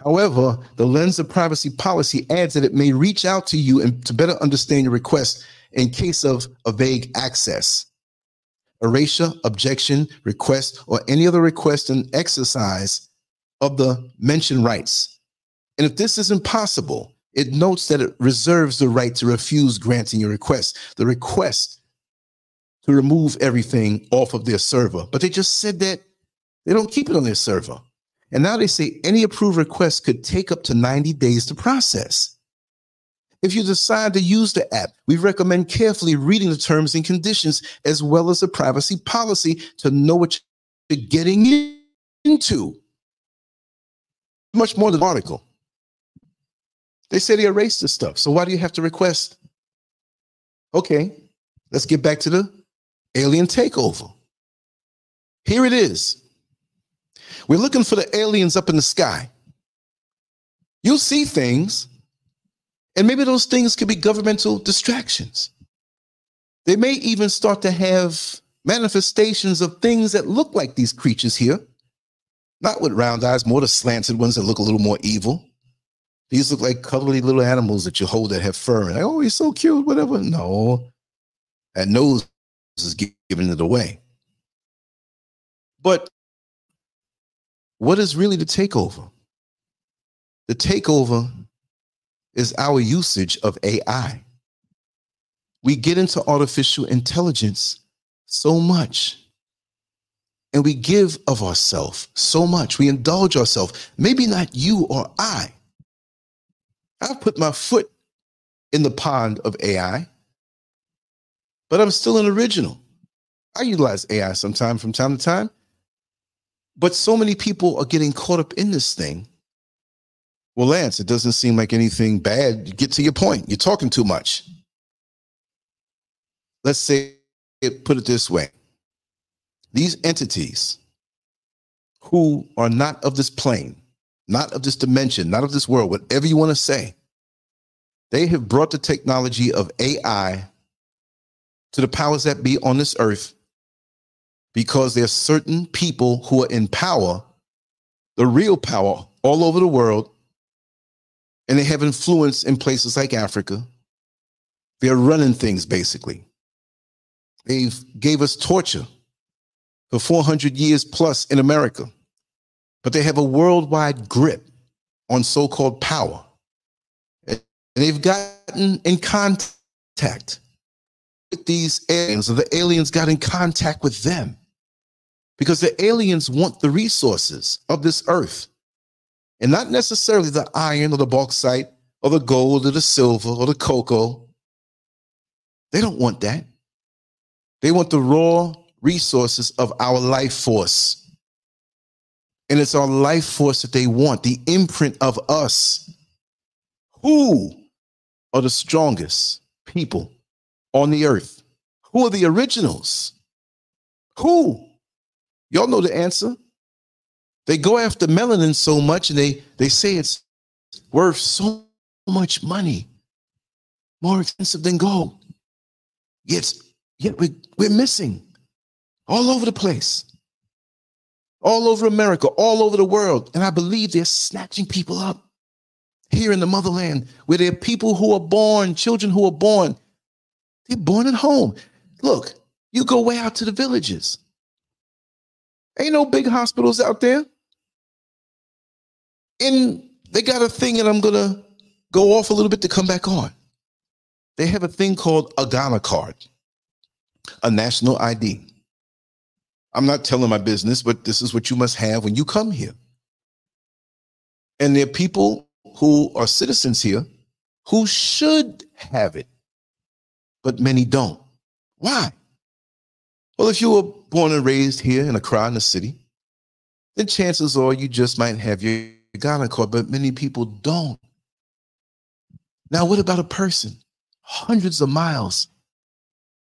However, the Lensa privacy policy adds that it may reach out to you and to better understand your request in case of a vague access erasure, objection, request, or any other request and exercise of the mentioned rights. And if this is impossible, it notes that it reserves the right to refuse granting your request, the request to remove everything off of their server. But they just said that they don't keep it on their server. And now they say any approved request could take up to 90 days to process. If you decide to use the app, we recommend carefully reading the terms and conditions as well as the privacy policy to know what you're getting into. Much more than article. They say they erased the stuff. So why do you have to request? Okay, let's get back to the alien takeover. Here it is. We're looking for the aliens up in the sky. You'll see things and maybe those things could be governmental distractions. They may even start to have manifestations of things that look like these creatures here, not with round eyes, more the slanted ones that look a little more evil. These look like cuddly little animals that you hold that have fur. And like, oh, he's so cute, whatever. No, that nose is giving it away. But what is really the takeover? The takeover is our usage of AI. We get into artificial intelligence so much. And we give of ourselves so much. We indulge ourselves. Maybe not you or I. I've put my foot in the pond of AI, but I'm still an original. I utilize AI sometime from time to time. But so many people are getting caught up in this thing well, Lance, it doesn't seem like anything bad. Get to your point. You're talking too much. Let's say, put it this way these entities who are not of this plane, not of this dimension, not of this world, whatever you want to say, they have brought the technology of AI to the powers that be on this earth because there are certain people who are in power, the real power all over the world, and they have influence in places like Africa. They're running things basically. They gave us torture for 400 years plus in America, but they have a worldwide grip on so called power. And they've gotten in contact with these aliens, or the aliens got in contact with them because the aliens want the resources of this earth and not necessarily the iron or the bauxite or the gold or the silver or the cocoa. They don't want that. They want the raw resources of our life force. And it's our life force that they want, the imprint of us. Who are the strongest people on the earth? Who are the originals? Who? Y'all know the answer. They go after melanin so much and they, they say it's worth so much money, more expensive than gold. Yet, yet we, we're missing all over the place, all over America, all over the world. And I believe they're snatching people up here in the motherland where there are people who are born, children who are born. They're born at home. Look, you go way out to the villages. Ain't no big hospitals out there. And they got a thing, and I'm gonna go off a little bit to come back on. They have a thing called a Ghana card, a national ID. I'm not telling my business, but this is what you must have when you come here. And there are people who are citizens here who should have it, but many don't. Why? Well, if you were born and raised here in Accra, in the city, then chances are you just might have your Ghana but many people don't. Now, what about a person hundreds of miles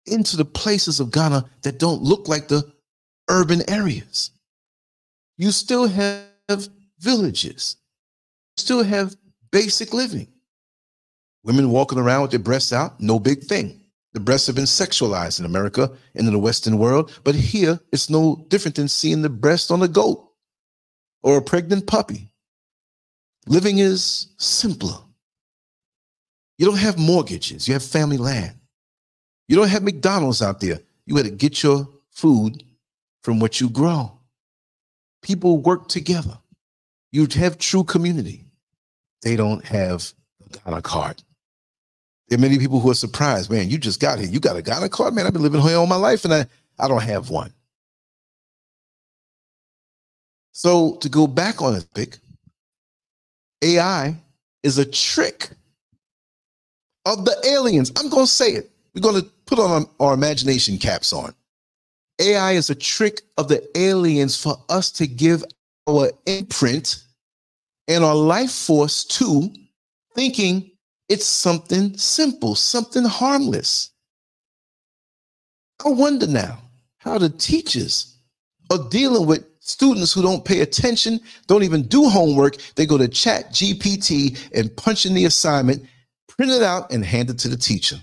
into the places of Ghana that don't look like the urban areas? You still have villages, still have basic living. Women walking around with their breasts out, no big thing. The breasts have been sexualized in America and in the Western world, but here it's no different than seeing the breast on a goat or a pregnant puppy. Living is simpler. You don't have mortgages, you have family land. You don't have McDonald's out there. You had to get your food from what you grow. People work together. You have true community. They don't have a Ghana card. There are many people who are surprised, man, you just got here. You got a Ghana card? Man, I've been living here all my life and I, I don't have one. So to go back on a pick, AI is a trick of the aliens. I'm going to say it. We're going to put on our, our imagination caps on. AI is a trick of the aliens for us to give our imprint and our life force to thinking it's something simple, something harmless. I wonder now how the teachers are dealing with students who don't pay attention, don't even do homework. They go to Chat GPT and punch in the assignment, print it out, and hand it to the teacher.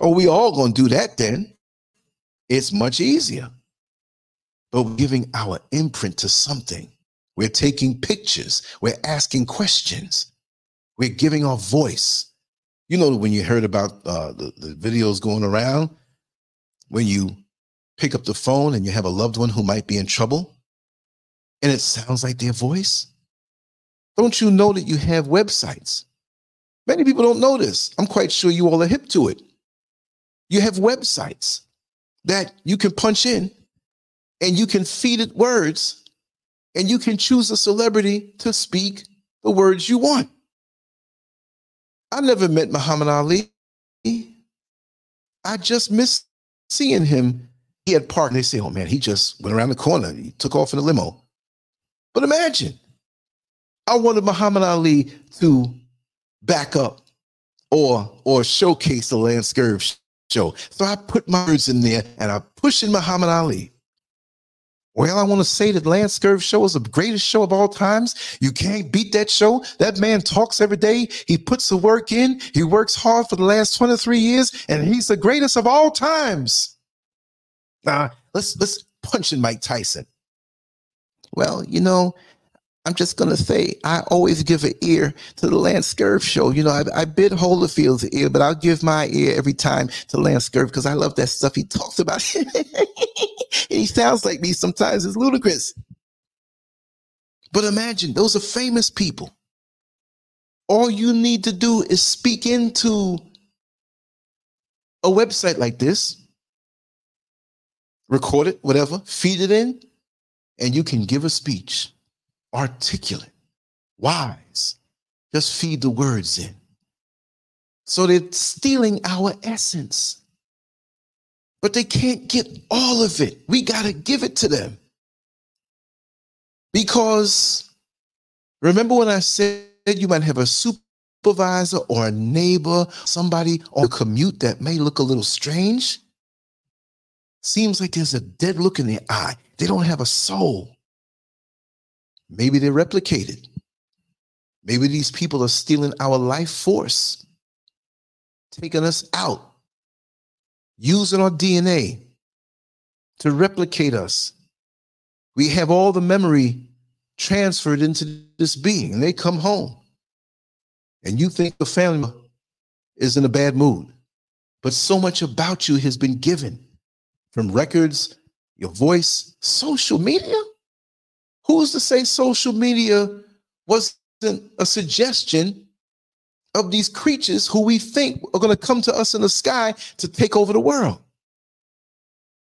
Oh, we all gonna do that then. It's much easier. But we're giving our imprint to something. We're taking pictures. We're asking questions. We're giving our voice. You know, when you heard about uh, the, the videos going around, when you pick up the phone and you have a loved one who might be in trouble and it sounds like their voice? Don't you know that you have websites? Many people don't know this. I'm quite sure you all are hip to it. You have websites that you can punch in and you can feed it words and you can choose a celebrity to speak the words you want. I never met Muhammad Ali. I just miss seeing him he had parked they say, oh man, he just went around the corner. He took off in a limo. But imagine, I wanted Muhammad Ali to back up or or showcase the Lance show. So I put my words in there and I push in Muhammad Ali. Well, I want to say that Lance show is the greatest show of all times. You can't beat that show. That man talks every day. He puts the work in. He works hard for the last 23 years, and he's the greatest of all times. Uh, let's let's punch in Mike Tyson. Well, you know, I'm just gonna say I always give an ear to the Lance Scurv show. You know, I, I bid Holyfield's ear, but I'll give my ear every time to Lance Scurv because I love that stuff he talks about. he sounds like me sometimes. It's ludicrous. But imagine those are famous people. all you need to do is speak into a website like this, record it, whatever, feed it in, and you can give a speech, articulate, wise. Just feed the words in. So they're stealing our essence. But they can't get all of it. We got to give it to them. Because remember when I said you might have a supervisor or a neighbor, somebody on a commute that may look a little strange? Seems like there's a dead look in their eye. They don't have a soul. Maybe they're replicated. Maybe these people are stealing our life force, taking us out, using our DNA to replicate us. We have all the memory transferred into this being, and they come home. And you think the family is in a bad mood. But so much about you has been given from records, your voice, social media. Who's to say social media wasn't a suggestion of these creatures who we think are going to come to us in the sky to take over the world?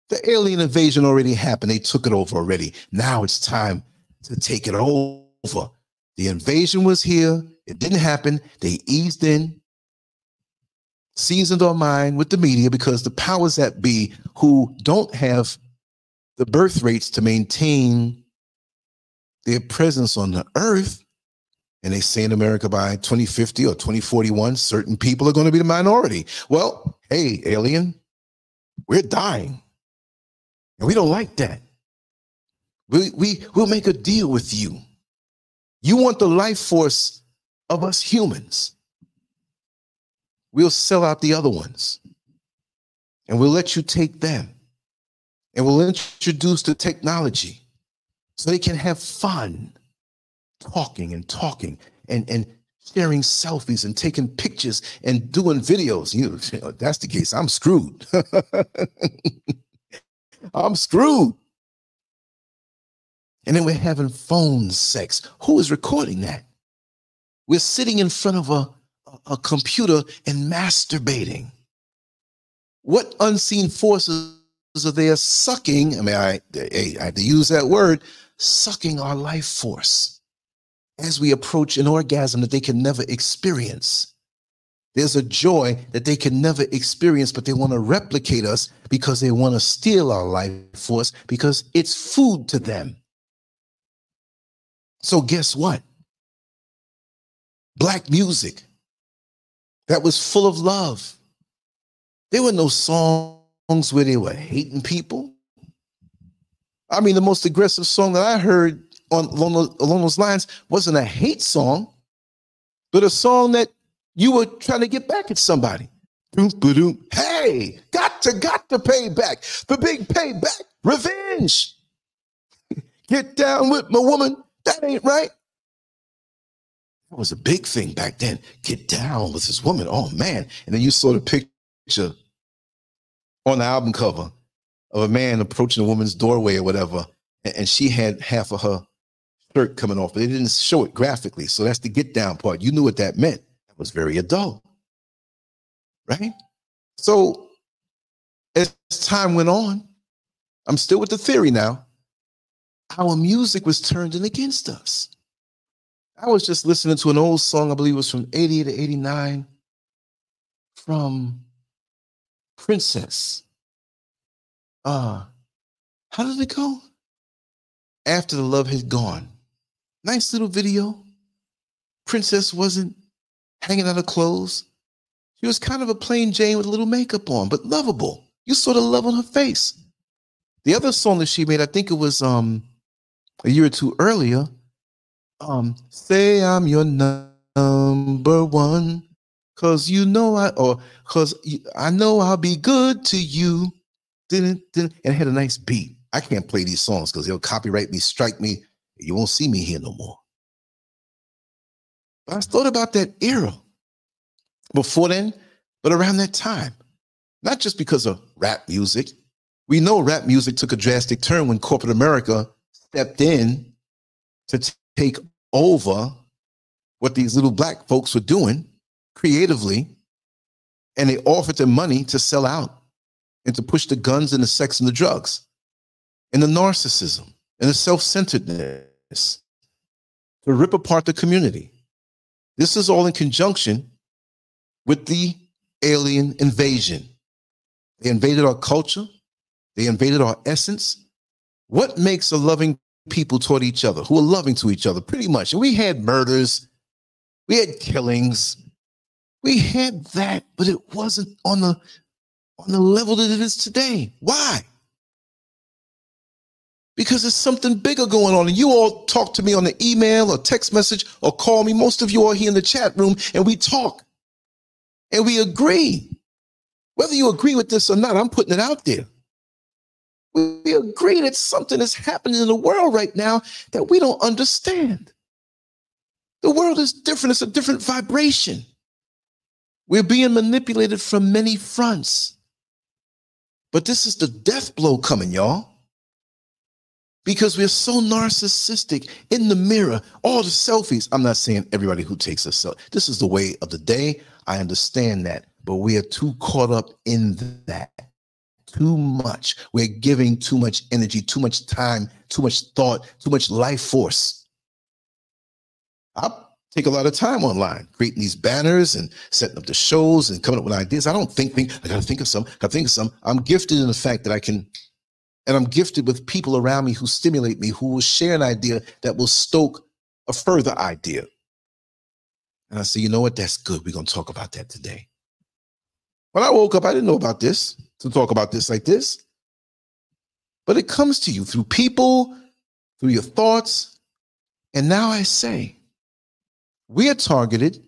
The alien invasion already happened. They took it over already. Now it's time to take it over. The invasion was here. It didn't happen. They eased in, seasoned our mind with the media because the powers that be who don't have the birth rates to maintain their presence on the earth, and they say in America by 2050 or 2041, certain people are going to be the minority. Well, hey, alien, we're dying. And we don't like that. We, we, we'll make a deal with you. You want the life force of us humans. We'll sell out the other ones. And we'll let you take them. And we'll introduce the technology so they can have fun talking and talking and, and sharing selfies and taking pictures and doing videos. You know, that's the case. I'm screwed. I'm screwed. And then we're having phone sex. Who is recording that? We're sitting in front of a, a computer and masturbating. What unseen forces are there sucking? I mean, I, I, I have to use that word sucking our life force as we approach an orgasm that they can never experience. There's a joy that they can never experience, but they want to replicate us because they want to steal our life force because it's food to them. So, guess what? Black music that was full of love. There were no songs where they were hating people. I mean, the most aggressive song that I heard on along, along those lines wasn't a hate song, but a song that you were trying to get back at somebody. Hey, got to, got to pay back. The big payback, revenge. get down with my woman. That ain't right. That was a big thing back then. Get down with this woman. Oh man. And then you saw the picture on the album cover of a man approaching a woman's doorway or whatever, and, she had half of her shirt coming off, but they didn't show it graphically. So that's the get down part. You knew what that meant. That was very adult. Right? So as time went on, I'm still with the theory now. Our music was turned in against us. I was just listening to an old song, I believe it was from 80 to 89, from Princess. Uh, how did it go? After the love had gone. Nice little video. Princess wasn't hanging out of clothes. She was kind of a plain Jane with a little makeup on, but lovable. You saw the love on her face. The other song that she made, I think it was um a year or two earlier. Um, say I'm your number one, cause you know I or cause I know I'll be good to you. Didn't didn't and it had a nice beat. I can't play these songs because they'll copyright me, strike me. You won't see me here no more. But I thought about that era before then, but around that time. Not just because of rap music. We know rap music took a drastic turn when corporate America stepped in to take over what these little black folks were doing creatively, and they offered them money to sell out and to push the guns and the sex and the drugs and the narcissism and the self centeredness to rip apart the community. This is all in conjunction with the alien invasion. They invaded our culture, they invaded our essence. What makes a loving people toward each other who are loving to each other? Pretty much. And we had murders, we had killings, we had that, but it wasn't on the on the level that it is today. Why? Because there's something bigger going on. And you all talk to me on the email or text message or call me. Most of you are here in the chat room and we talk and we agree. Whether you agree with this or not, I'm putting it out there. We agree that something is happening in the world right now that we don't understand. The world is different, it's a different vibration. We're being manipulated from many fronts. But this is the death blow coming, y'all. Because we're so narcissistic in the mirror, all the selfies. I'm not saying everybody who takes a selfie. This is the way of the day. I understand that. But we are too caught up in that. Too much. We're giving too much energy, too much time, too much thought, too much life force. I take a lot of time online, creating these banners and setting up the shows and coming up with ideas. I don't think, think I gotta think of some, I gotta think of some. I'm gifted in the fact that I can, and I'm gifted with people around me who stimulate me, who will share an idea that will stoke a further idea. And I say, you know what? That's good. We're gonna talk about that today. When I woke up, I didn't know about this to talk about this like this. But it comes to you through people, through your thoughts. And now I say, we are targeted.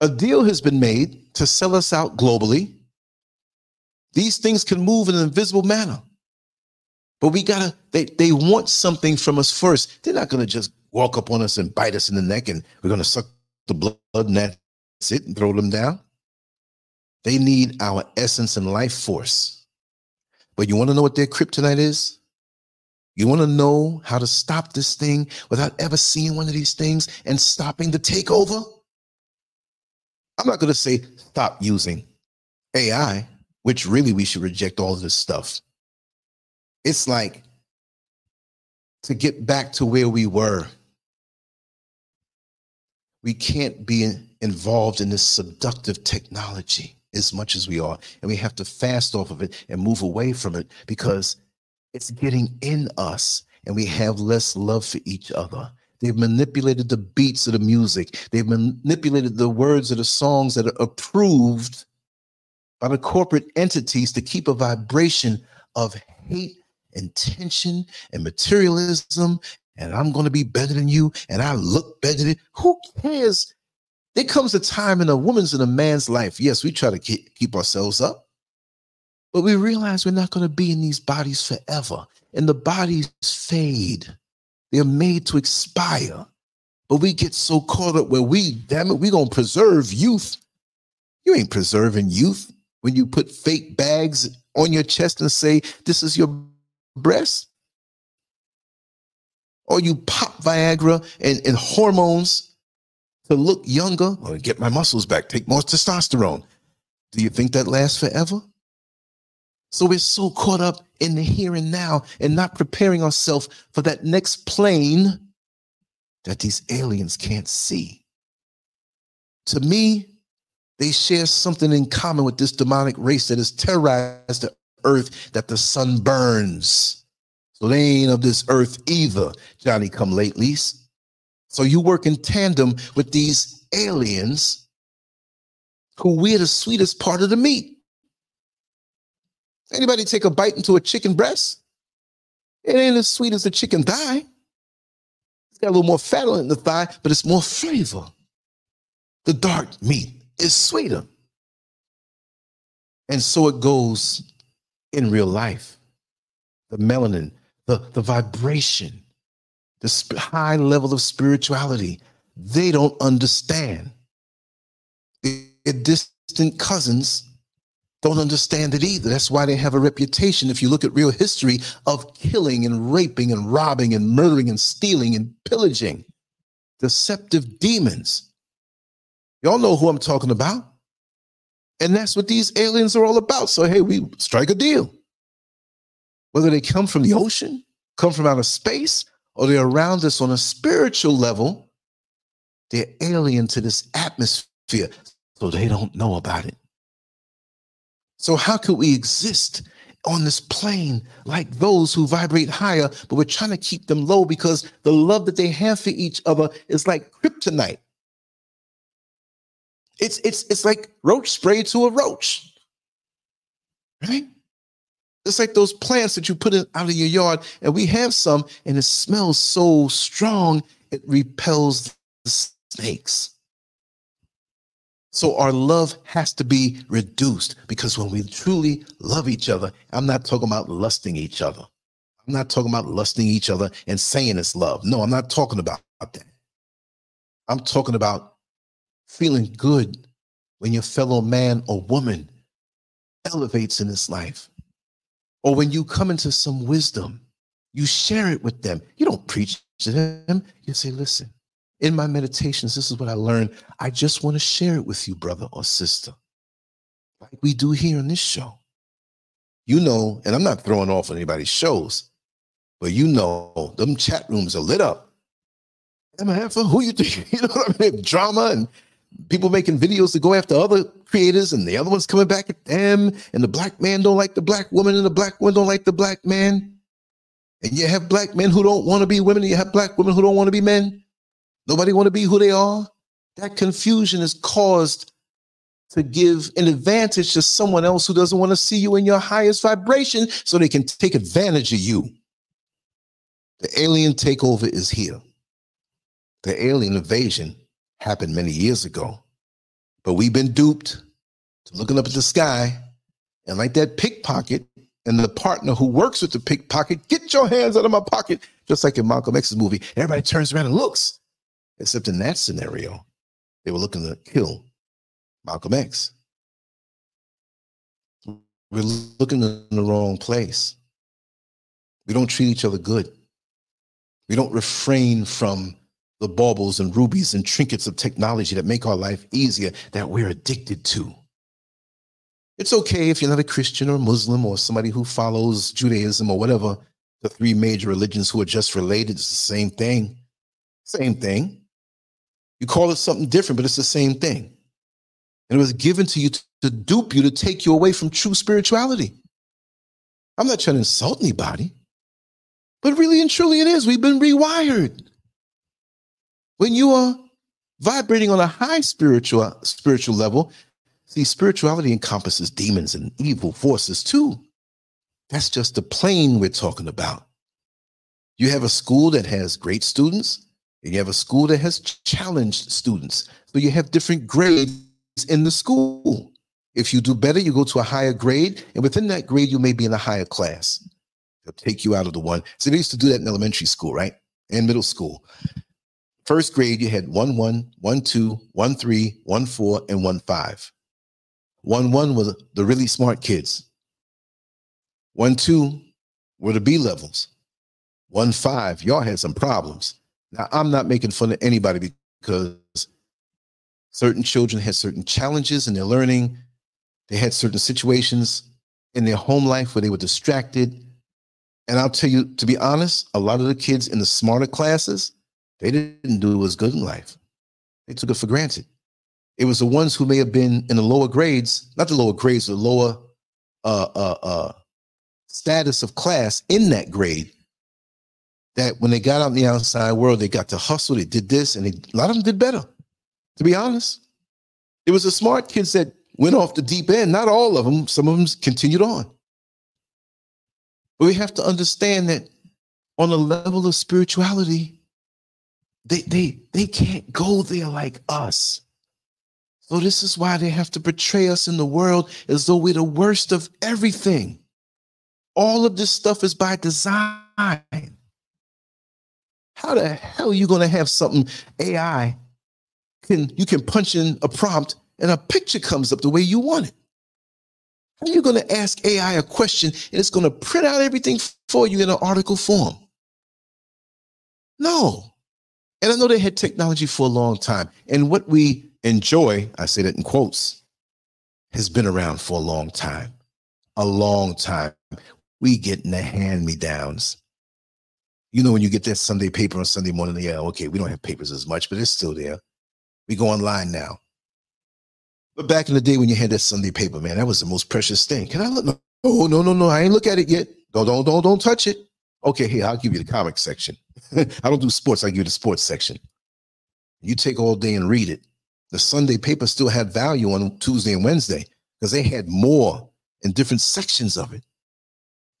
A deal has been made to sell us out globally. These things can move in an invisible manner. But we gotta, they, they want something from us first. They're not gonna just walk up on us and bite us in the neck and we're gonna suck the blood and that's it and throw them down. They need our essence and life force. But you wanna know what their kryptonite is? You want to know how to stop this thing without ever seeing one of these things and stopping the takeover? I'm not going to say stop using AI, which really we should reject all of this stuff. It's like to get back to where we were. We can't be involved in this seductive technology as much as we are. And we have to fast off of it and move away from it because it's getting in us and we have less love for each other. They've manipulated the beats of the music. They've manipulated the words of the songs that are approved by the corporate entities to keep a vibration of hate and tension and materialism. And I'm going to be better than you. And I look better than who cares? There comes a time in a woman's and a man's life. Yes, we try to keep, ourselves up. But we realize we're not going to be in these bodies forever. And the bodies fade. They're made to expire. But we get so caught up where we, damn it, we're going to preserve youth. You ain't preserving youth when you put fake bags on your chest and say, this is your breast. Or you pop Viagra and, and hormones to look younger or get my muscles back, take more testosterone. Do you think that lasts forever? So we're so caught up in the here and now and not preparing ourselves for that next plane that these aliens can't see. To me, they share something in common with this demonic race that has terrorized the earth that the sun burns. So they ain't of this earth either, Johnny come latelys. So you work in tandem with these aliens who we're the sweetest part of the meat. Anybody take a bite into a chicken breast? It ain't as sweet as the chicken thigh. It's got a little more fat on the thigh, but it's more flavor. The dark meat is sweeter. And so it goes in real life. The melanin, the, the vibration, the sp- high level of spirituality, they don't understand. It distant cousins don't understand it either. That's why they have a reputation, if you look at real history, of killing and raping and robbing and murdering and stealing and pillaging. deceptive demons. Y'all know who I'm talking about. And that's what these aliens are all about. So, hey, we strike a deal. Whether they come from the ocean, come from outer space, or they're around us on a spiritual level, they're alien to this atmosphere. So they don't know about it. So, how could we exist on this plane like those who vibrate higher, but we're trying to keep them low because the love that they have for each other is like kryptonite? It's it's it's like roach spray to a roach. Right? It's like those plants that you put in, out of your yard, and we have some, and it smells so strong it repels the snakes. So our love has to be reduced because when we truly love each other, I'm not talking about lusting each other. I'm not talking about lusting each other and saying it's love. No, I'm not talking about that. I'm talking about feeling good when your fellow man or woman elevates in this life. Or when you come into some wisdom, you share it with them. You don't preach to them. You say, listen, in my meditations, this is what I learned. I just want to share it with you, brother or sister, like we do here on this show. You know, and I'm not throwing off anybody's shows, but you know, them chat rooms are lit up. Am I for who you think? You know what I mean? Drama and people making videos to go after other creators and the other ones coming back at them and the black man don't like the black woman and the black woman don't like the black man. And you have black men who don't want to be women and you have black women who don't want to be men. Nobody want to be who they are. That confusion is caused to give an advantage to someone else who doesn't want to see you in your highest vibration so they can take advantage of you. The alien takeover is here. The alien invasion happened many years ago. But we've been duped to looking up at the sky and like that pickpocket and the partner who works with the pickpocket, get your hands out of my pocket, just like in Malcolm X's movie. Everybody turns around and looks. Except in that scenario, they were looking to kill Malcolm X. We're looking in the wrong place. We don't treat each other good. We don't refrain from the baubles and rubies and trinkets of technology that make our life easier that we're addicted to. It's okay if you're not a Christian or Muslim or somebody who follows Judaism or whatever, the three major religions who are just related. It's the same thing. Same thing. You call it something different, but it's the same thing. And it was given to you to, to dupe you, to take you away from true spirituality. I'm not trying to insult anybody, but really and truly it is. We've been rewired. When you are vibrating on a high spiritual spiritual level, see spirituality encompasses demons and evil forces too. That's just the plane we're talking about. You have a school that has great students, and you have a school that has challenged students. So you have different grades in the school. If you do better, you go to a higher grade, and within that grade, you may be in a higher class. They'll take you out of the one. So they used to do that in elementary school, right? And middle school. First grade, you had 1 1, 1 2, 1 3, 1 4, and 1 5. 1 1 was the really smart kids. 1 2 were the B levels. 1 5, y'all had some problems. Now, I'm not making fun of anybody because certain children had certain challenges in their learning. They had certain situations in their home life where they were distracted. And I'll tell you, to be honest, a lot of the kids in the smarter classes, they didn't do as good in life. They took it for granted. It was the ones who may have been in the lower grades, not the lower grades, the lower uh, uh, uh, status of class in that grade. That when they got out in the outside world, they got to hustle. They did this, and they, a lot of them did better. To be honest, it was the smart kids that went off the deep end. Not all of them. Some of them continued on. But we have to understand that on a level of spirituality, they they they can't go there like us. So this is why they have to portray us in the world as though we're the worst of everything. All of this stuff is by design. How the hell are you going to have something AI can you can punch in a prompt and a picture comes up the way you want it? How are you going to ask AI a question and it's going to print out everything for you in an article form? No. And I know they had technology for a long time. And what we enjoy, I say that in quotes, has been around for a long time. A long time. We get in the hand me downs. You know, when you get that Sunday paper on Sunday morning, yeah, okay, we don't have papers as much, but it's still there. We go online now. But back in the day when you had that Sunday paper, man, that was the most precious thing. Can I look? No, no, no, no. I ain't look at it yet. Don't, don't, don't, don't touch it. Okay, here, I'll give you the comic section. I don't do sports, I give you the sports section. You take all day and read it. The Sunday paper still had value on Tuesday and Wednesday because they had more in different sections of it.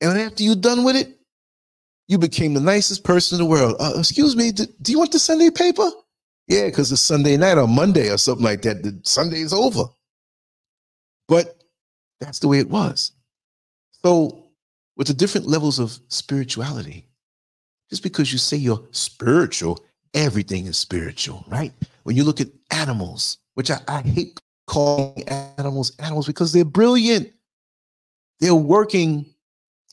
And after you're done with it, you became the nicest person in the world. Uh, excuse me, do, do you want the Sunday paper? Yeah, because it's Sunday night or Monday or something like that. The Sunday is over. But that's the way it was. So, with the different levels of spirituality, just because you say you're spiritual, everything is spiritual, right? When you look at animals, which I, I hate calling animals animals because they're brilliant. They're working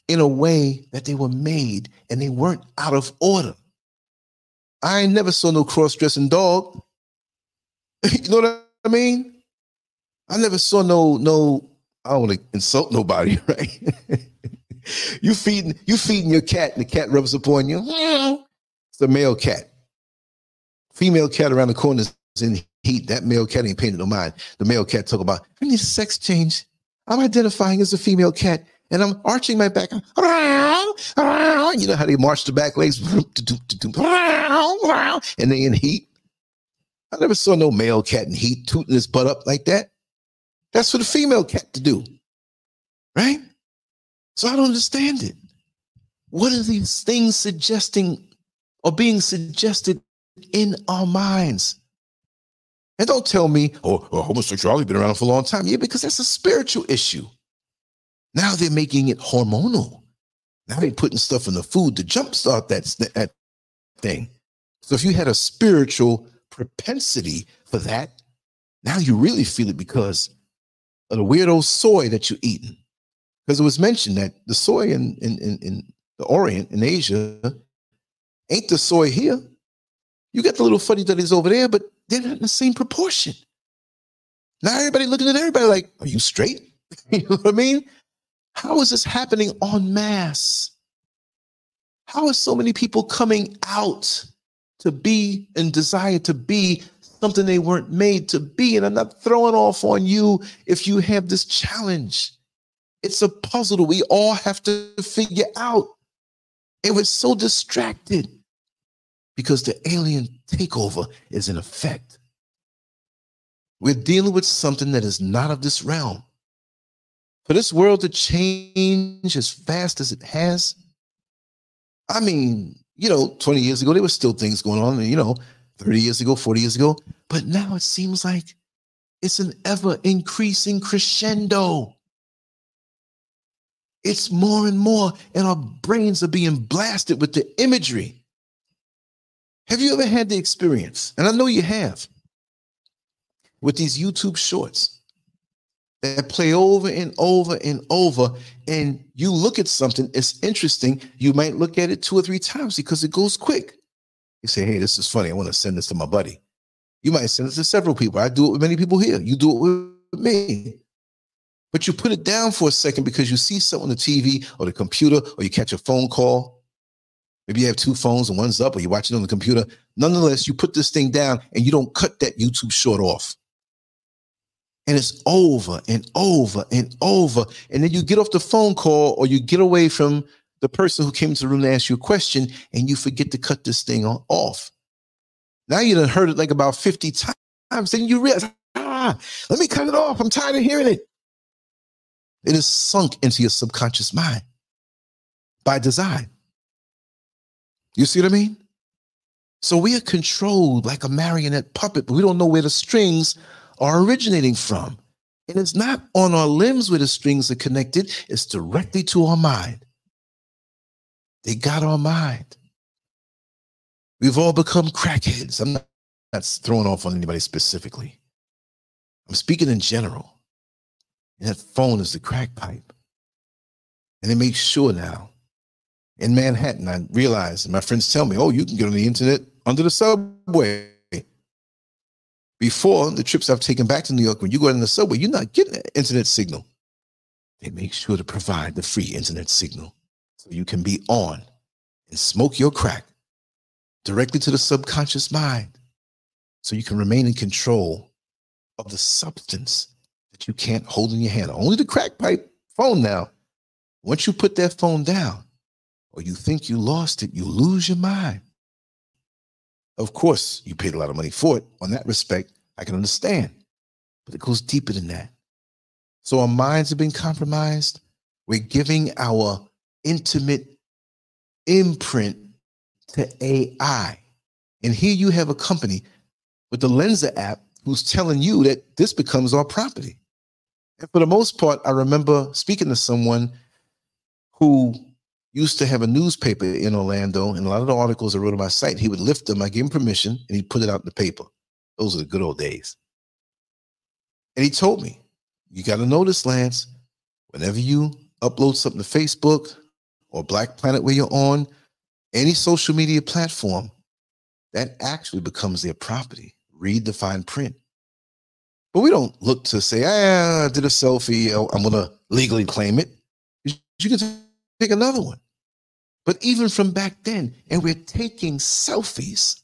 in a way that they were made and they weren't out of order. I never saw no cross-dressing dog. you know what I mean? I never saw no no. I don't want to insult nobody, right? You feeding you feeding your cat, and the cat rubs upon you. It's a male cat. Female cat around the corner is in heat. That male cat ain't paying no mind. The male cat talk about I need a sex change. I'm identifying as a female cat and I'm arching my back. You know how they march the back legs, and they in heat. I never saw no male cat in heat tooting his butt up like that. That's for the female cat to do, right? So I don't understand it. What are these things suggesting or being suggested in our minds? And don't tell me, oh, oh homosexuality been around for a long time. Yeah, because that's a spiritual issue. Now they're making it hormonal. Now they're putting stuff in the food to jumpstart that, that thing. So if you had a spiritual propensity for that, now you really feel it because of the weirdo soy that you're eating. Because it was mentioned that the soy in, in, in, in the Orient, in Asia, ain't the soy here. You got the little fuddy duddies over there, but they're not in the same proportion. Now everybody looking at everybody like, are you straight? you know what I mean? How is this happening en masse? How are so many people coming out to be and desire to be something they weren't made to be? And I'm not throwing off on you if you have this challenge. It's a puzzle that we all have to figure out. It was so distracted because the alien takeover is in effect. We're dealing with something that is not of this realm. For this world to change as fast as it has, I mean, you know, 20 years ago, there were still things going on, you know, 30 years ago, 40 years ago. But now it seems like it's an ever increasing crescendo. It's more and more, and our brains are being blasted with the imagery. Have you ever had the experience? And I know you have with these YouTube shorts that play over and over and over. And you look at something, it's interesting. You might look at it two or three times because it goes quick. You say, hey, this is funny. I want to send this to my buddy. You might send it to several people. I do it with many people here. You do it with me. But you put it down for a second because you see something on the TV or the computer or you catch a phone call. Maybe you have two phones and one's up or you're watching on the computer. Nonetheless, you put this thing down and you don't cut that YouTube short off. And it's over and over and over. And then you get off the phone call or you get away from the person who came into the room to ask you a question and you forget to cut this thing off. Now you done heard it like about 50 times. Then you realize, ah, let me cut it off. I'm tired of hearing it. It is sunk into your subconscious mind by design. You see what I mean? So we are controlled like a marionette puppet, but we don't know where the strings are originating from. And it's not on our limbs where the strings are connected, it's directly to our mind. They got our mind. We've all become crackheads. I'm not, throwing off on anybody specifically. I'm speaking in general. And that phone is the crack pipe. And they make sure now in Manhattan, I realized, and my friends tell me, oh, you can get on the internet under the subway. Before the trips I've taken back to New York, when you go in the subway, you're not getting an internet signal. They make sure to provide the free internet signal so you can be on and smoke your crack directly to the subconscious mind so you can remain in control of the substance you can't hold in your hand. Only the crack pipe phone now. Once you put that phone down or you think you lost it, you lose your mind. Of course, you paid a lot of money for it. On that respect, I can understand. But it goes deeper than that. So our minds have been compromised. We're giving our intimate imprint to AI. And here you have a company with the Lensa app who's telling you that this becomes our property. And for the most part, I remember speaking to someone who used to have a newspaper in Orlando, and a lot of the articles I wrote on my site, he would lift them. I gave him permission, and he put it out in the paper. Those are the good old days. And he told me, "You got to notice, Lance. Whenever you upload something to Facebook or Black Planet, where you're on any social media platform, that actually becomes their property. Read the fine print. But we don't look to say, ah, I did a selfie. I'm going to legally claim it. You can take another one. But even from back then, and we're taking selfies,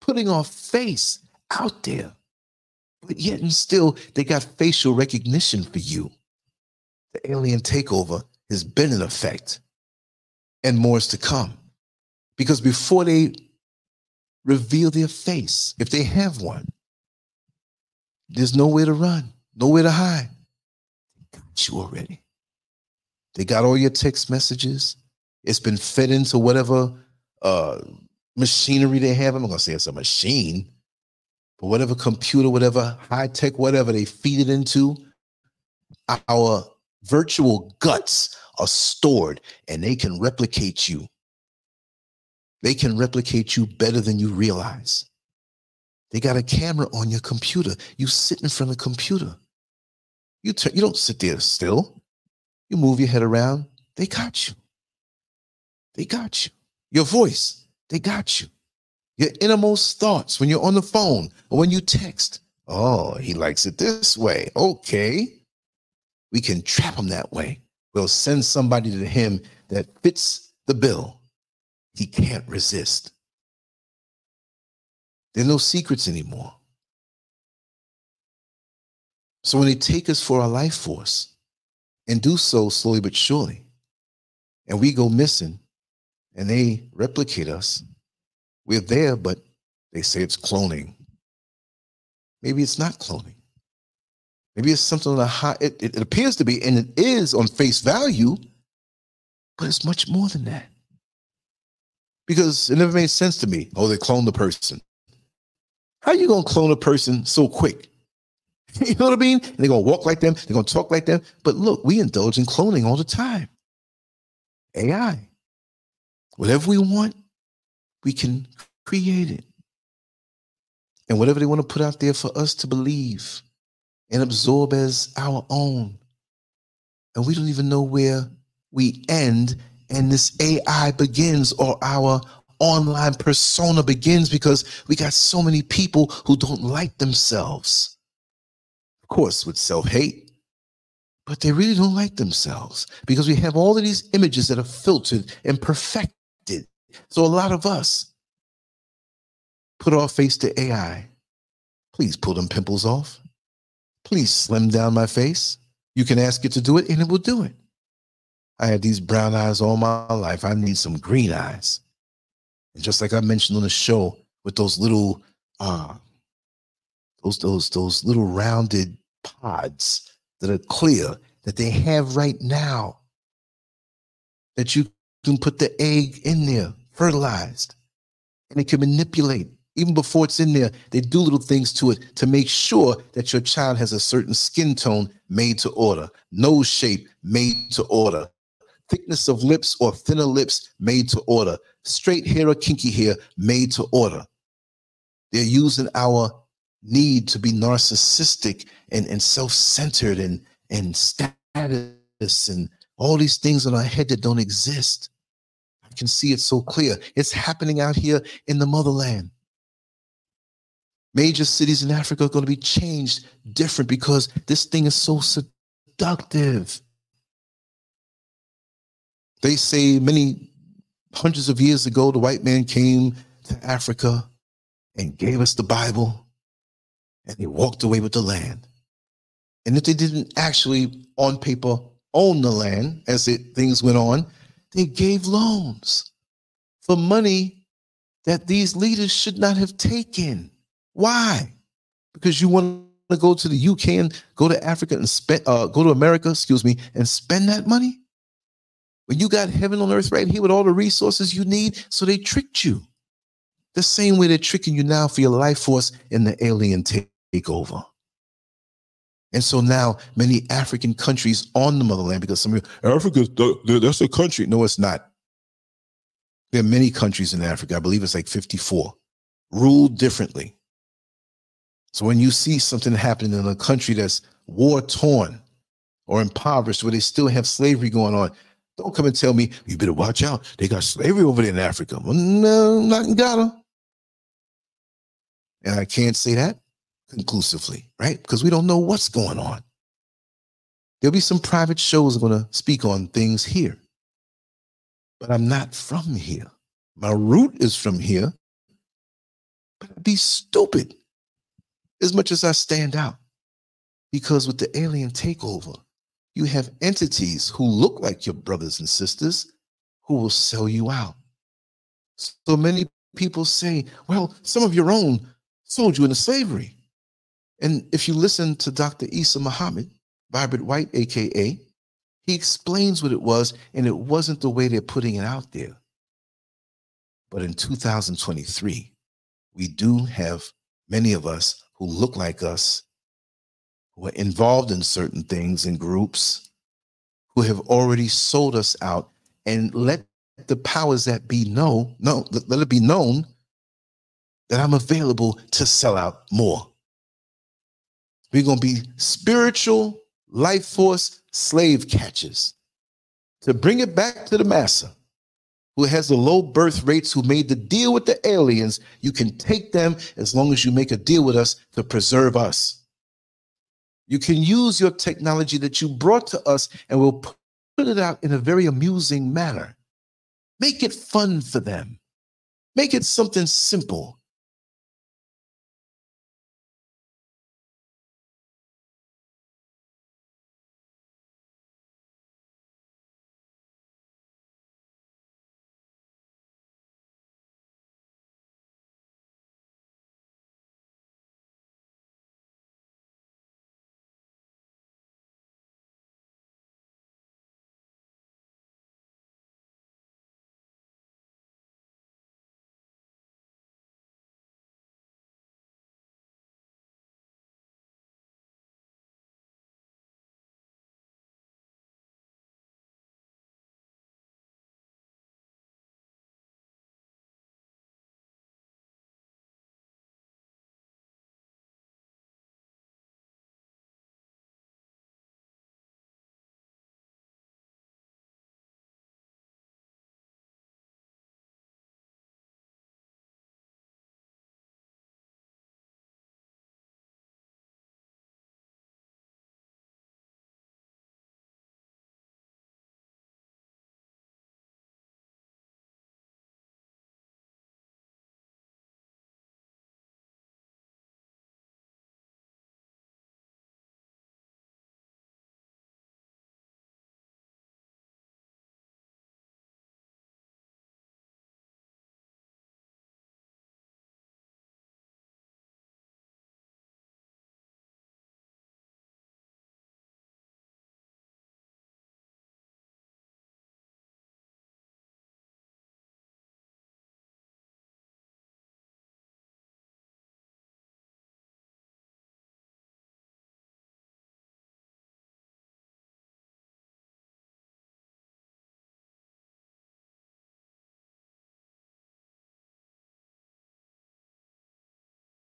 putting our face out there, but yet and still, they got facial recognition for you. The alien takeover has been in effect, and more is to come. Because before they reveal their face, if they have one, there's nowhere to run, nowhere to hide. Got you already. They got all your text messages. It's been fed into whatever uh, machinery they have. I'm not gonna say it's a machine, but whatever computer, whatever high tech, whatever they feed it into, our virtual guts are stored and they can replicate you. They can replicate you better than you realize. They got a camera on your computer. You sit in front of the computer. You, turn, you don't sit there still. You move your head around, they got you. They got you. Your voice, they got you. Your innermost thoughts when you're on the phone or when you text. Oh, he likes it this way. Okay. We can trap him that way. We'll send somebody to him that fits the bill. He can't resist. There's no secrets anymore. So when they take us for our life force, and do so slowly but surely. And we go missing and they replicate us. We're there, but they say it's cloning. Maybe it's not cloning. Maybe it's something on a high, it, it appears to be, and it is on face value, but it's much more than that. Because it never made sense to me. Oh, they cloned the person. How you gonna clone a person so quick? you know what I mean? And they're gonna walk like them, they're gonna talk like them. But look, we indulge in cloning all the time. AI. Whatever we want, we can create it. And whatever they want to put out there for us to believe and absorb as our own. And we don't even know where we end and this AI begins or our online persona begins because we got so many people who don't like themselves of course, with self hate, but they really don't like themselves because we have all of these images that are filtered and perfected. So a lot of us put our face to AI. Please pull them pimples off. Please slim down my face. You can ask it to do it and it will do it. I had these brown eyes all my life. I need some green eyes. And just like I mentioned on the show with those little uh, those those those little rounded pods that are clear that they have right now that you can put the egg in there fertilized and it can manipulate. Even before it's in there they do little things to it to make sure that your child has a certain skin tone made to order nose shape made to order thickness of lips or thinner lips made to order straight hair or kinky hair made to order they're using our need to be narcissistic and, and self-centered and, and status and all these things in our head that don't exist. I can see it so clear. It's happening out here in the motherland. Major cities in Africa are going to be changed different because this thing is so seductive. They say many hundreds of years ago, the white man came to Africa and gave us the Bible, and he walked away with the land. And if they didn't actually, on paper, own the land as it, things went on, they gave loans for money that these leaders should not have taken. Why? Because you want to go to the UK and go to Africa and spend, uh, go to America, excuse me, and spend that money? When you got heaven on earth right here with all the resources you need, so they tricked you. The same way they're tricking you now for your life force in the alien takeover. And so now many African countries on the motherland, because some of you, Africa, that's a country. No, it's not. There are many countries in Africa. I believe it's like 54, ruled differently. So when you see something happening in a country that's war torn or impoverished, where they still have slavery going on, don't come and tell me you better watch out. They got slavery over there in Africa. Well, no, not in Ghana. And I can't say that conclusively, right? Because we don't know what's going on. There'll be some private shows I'm going to speak on things here, but I'm not from here. My root is from here, but I'd be stupid as much as I stand out. Because with the alien takeover, you have entities who look like your brothers and sisters who will sell you out. So many people say, well, some of your own sold you into slavery. And if you listen to Dr. Isa Muhammad, Vibrant White, AKA, he explains what it was, and it wasn't the way they're putting it out there. But in 2023, we do have many of us who look like us, who are involved in certain things and groups, who have already sold us out and let the powers that be know, no, let it be known that I'm available to sell out more. We're going to be spiritual life force slave catchers to bring it back to the massa who has the low birth rates, who made the deal with the aliens. You can take them as long as you make a deal with us to preserve us. You can use your technology that you brought to us and we'll put it out in a very amusing manner. Make it fun for them. Make it something simple.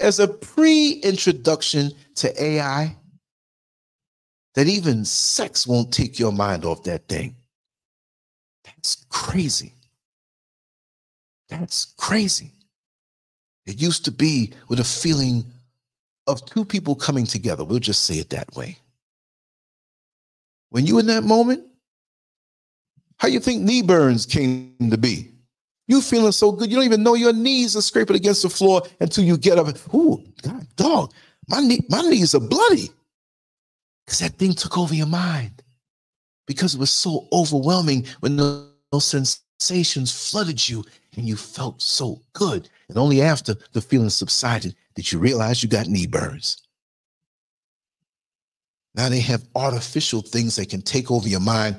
As a pre introduction to AI that even sex won't take your mind off that thing. That's crazy. That's crazy. It used to be with a feeling of two people coming together. We'll just say it that way. When you in that moment, how you think knee burns came to be? You feeling so good, you don't even know your knees are scraping against the floor until you get up. Ooh, God, dog, my knee, my knees are bloody. Because that thing took over your mind. Because it was so overwhelming when those sensations flooded you and you felt so good. And only after the feeling subsided did you realize you got knee burns. Now they have artificial things that can take over your mind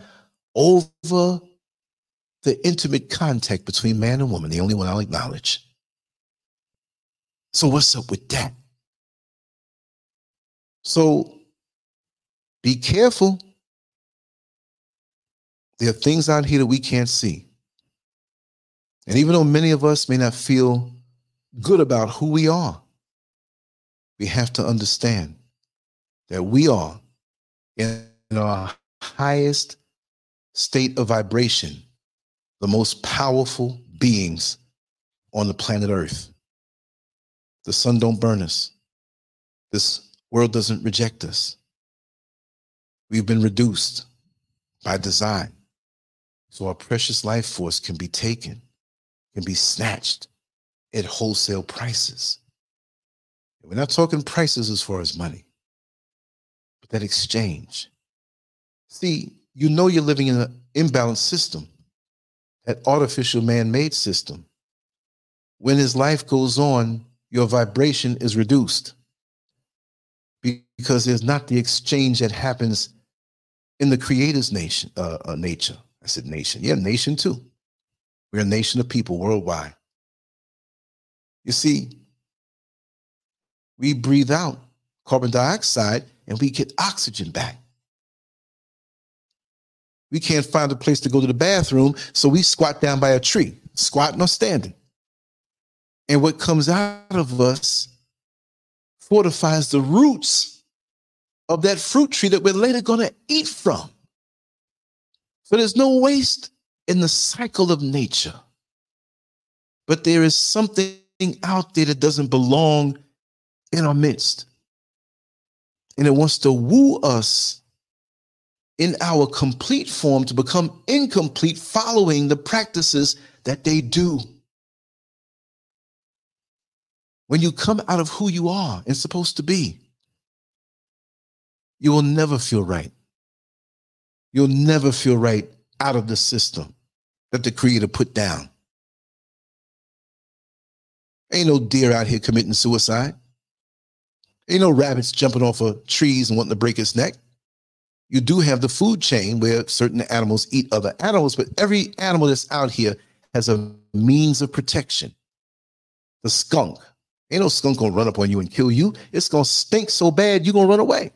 over the intimate contact between man and woman, the only one I'll acknowledge. So, what's up with that? So, be careful. There are things out here that we can't see. And even though many of us may not feel good about who we are, we have to understand that we are in our highest state of vibration, the most powerful beings on the planet Earth. The sun don't burn us. This world doesn't reject us. We've been reduced by design. So our precious life force can be taken, can be snatched at wholesale prices. We're not talking prices as far as money, but that exchange. See, you know you're living in an imbalanced system, that artificial man made system. When his life goes on, your vibration is reduced because there's not the exchange that happens in the creator's nation, uh, uh, nature. I said nation. Yeah, nation too. We're a nation of people worldwide. You see, we breathe out carbon dioxide and we get oxygen back. We can't find a place to go to the bathroom, so we squat down by a tree, squatting or standing. And what comes out of us fortifies the roots of that fruit tree that we're later going to eat from. So there's no waste in the cycle of nature. But there is something out there that doesn't belong in our midst. And it wants to woo us in our complete form to become incomplete following the practices that they do. When you come out of who you are and supposed to be, you will never feel right. You'll never feel right out of the system that the Creator put down. Ain't no deer out here committing suicide. Ain't no rabbits jumping off of trees and wanting to break its neck. You do have the food chain where certain animals eat other animals, but every animal that's out here has a means of protection. The skunk. Ain't no skunk gonna run up on you and kill you. It's gonna stink so bad you're gonna run away.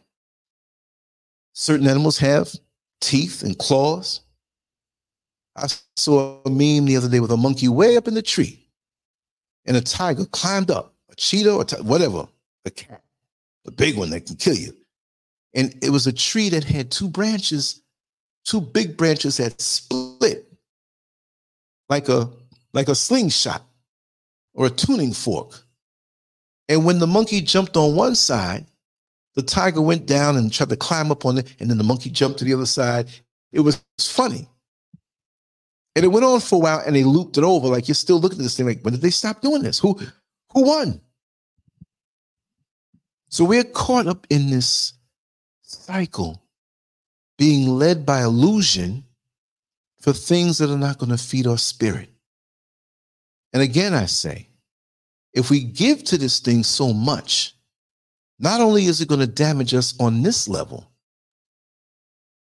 Certain animals have teeth and claws. I saw a meme the other day with a monkey way up in the tree, and a tiger climbed up, a cheetah or t- whatever, a cat the big one that can kill you. And it was a tree that had two branches, two big branches that split like a like a slingshot or a tuning fork. And when the monkey jumped on one side, the tiger went down and tried to climb up on it, and then the monkey jumped to the other side. It was funny. And it went on for a while and they looped it over. Like you're still looking at this thing, like, when did they stop doing this? Who who won? So we're caught up in this cycle, being led by illusion for things that are not going to feed our spirit. And again, I say, if we give to this thing so much, not only is it going to damage us on this level,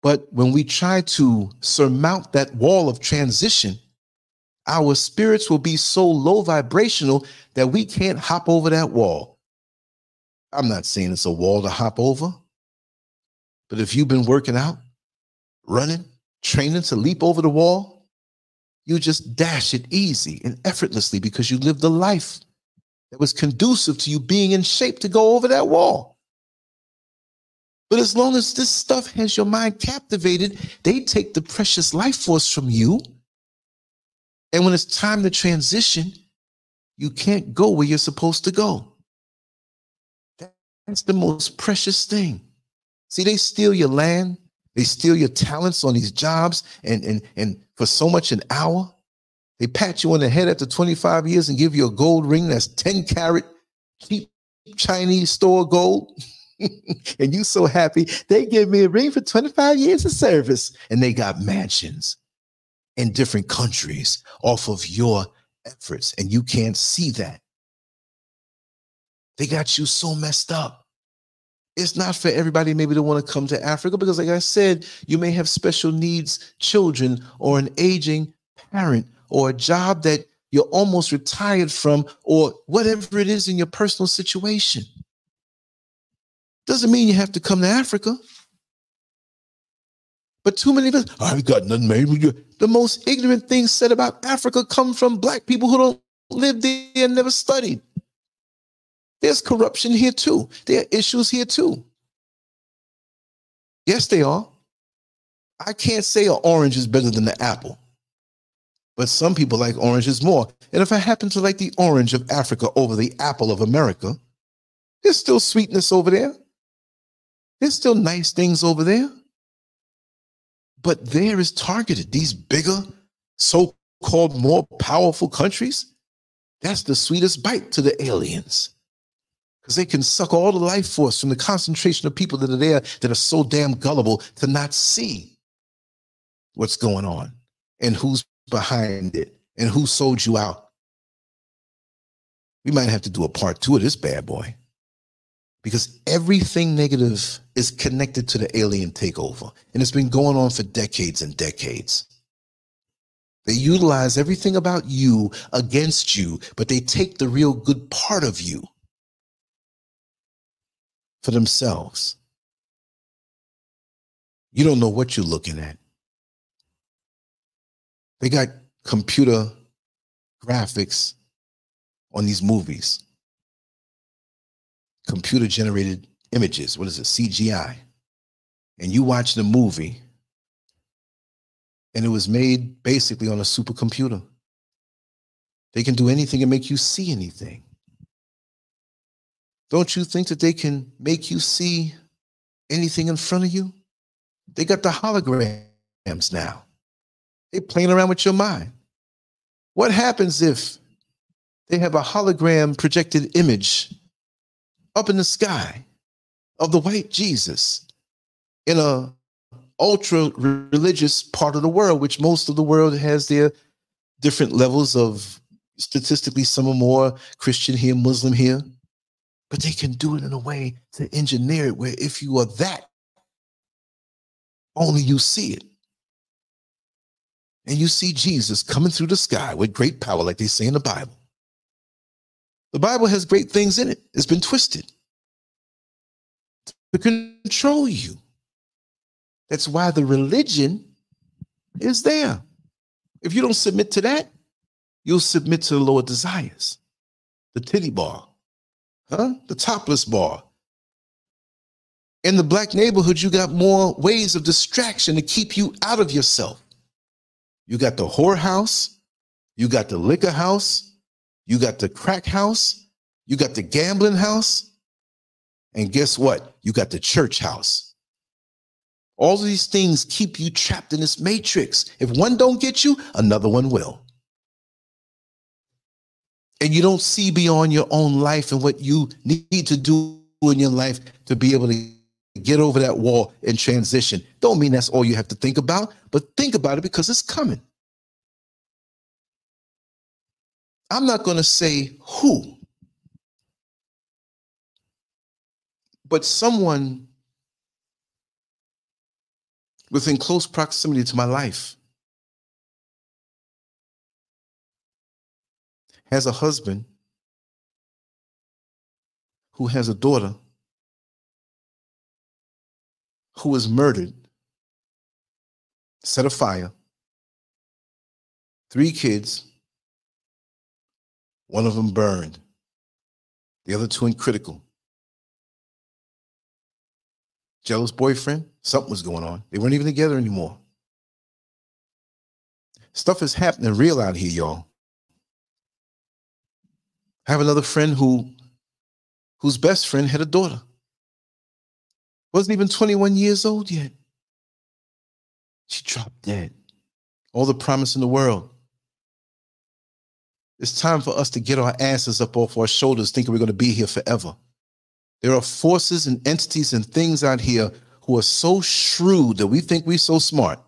but when we try to surmount that wall of transition, our spirits will be so low vibrational that we can't hop over that wall. I'm not saying it's a wall to hop over, but if you've been working out, running, training to leap over the wall, you just dash it easy and effortlessly because you lived a life that was conducive to you being in shape to go over that wall. But as long as this stuff has your mind captivated, they take the precious life force from you And when it's time to transition, you can't go where you're supposed to go. That's the most precious thing. See, they steal your land, they steal your talents on these jobs, and and and for so much an hour, they pat you on the head after 25 years and give you a gold ring that's 10 carat cheap Chinese store gold. and you so happy. They give me a ring for 25 years of service. And they got mansions in different countries off of your efforts. And you can't see that. They got you so messed up it's not for everybody maybe to want to come to africa because like i said you may have special needs children or an aging parent or a job that you're almost retired from or whatever it is in your personal situation doesn't mean you have to come to Africa. But too many of us, I've got nothing made with you. The most ignorant things said about Africa come from black people who don't live there and never studied. There's corruption here too. There are issues here too. Yes, they are. I can't say an orange is better than the apple, but some people like oranges more. And if I happen to like the orange of Africa over the apple of America, there's still sweetness over there. There's still nice things over there. But there is targeted. These bigger, so called more powerful countries, that's the sweetest bite to the aliens. Because they can suck all the life force from the concentration of people that are there that are so damn gullible to not see what's going on and who's behind it and who sold you out. We might have to do a part two of this bad boy because everything negative is connected to the alien takeover. And it's been going on for decades and decades. They utilize everything about you against you, but they take the real good part of you for themselves. You don't know what you're looking at. They got computer graphics on these movies computer generated images. What is it? CGI. And you watch the movie, and it was made basically on a supercomputer. They can do anything and make you see anything. Don't you think that they can make you see anything in front of you? They got the holograms now. They playing around with your mind. What happens if they have a hologram projected image up in the sky of the white Jesus in a ultra religious part of the world, which most of the world has their different levels of statistically, some are more Christian here, Muslim here, but they can do it in a way to engineer it where if you are that, only you see it. And you see Jesus coming through the sky with great power, like they say in the Bible. The Bible has great things in it. It's been twisted to control you. That's why the religion is there. If you don't submit to that, you'll submit to the lower desires, the titty bar, huh? The topless bar. In the black neighborhood, you got more ways of distraction to keep you out of yourself. You got the whorehouse, you got the liquor house, you got the crack house, you got the gambling house, and guess what? You got the church house. All of these things keep you trapped in this matrix. If one don't get you, another one will. And you don't see beyond your own life and what you need to do in your life to be able to get over that wall and transition. Don't mean that's all you have to think about, but think about it because it's coming. I'm not going to say who, but someone within close proximity to my life has a husband who has a daughter who was murdered, set afire, three kids, one of them burned, the other two in critical. Jealous boyfriend, something was going on. They weren't even together anymore. Stuff is happening real out here, y'all. I have another friend who whose best friend had a daughter. Wasn't even 21 years old yet. She dropped dead. All the promise in the world. It's time for us to get our asses up off our shoulders thinking we're going to be here forever. There are forces and entities and things out here who are so shrewd that we think we're so smart.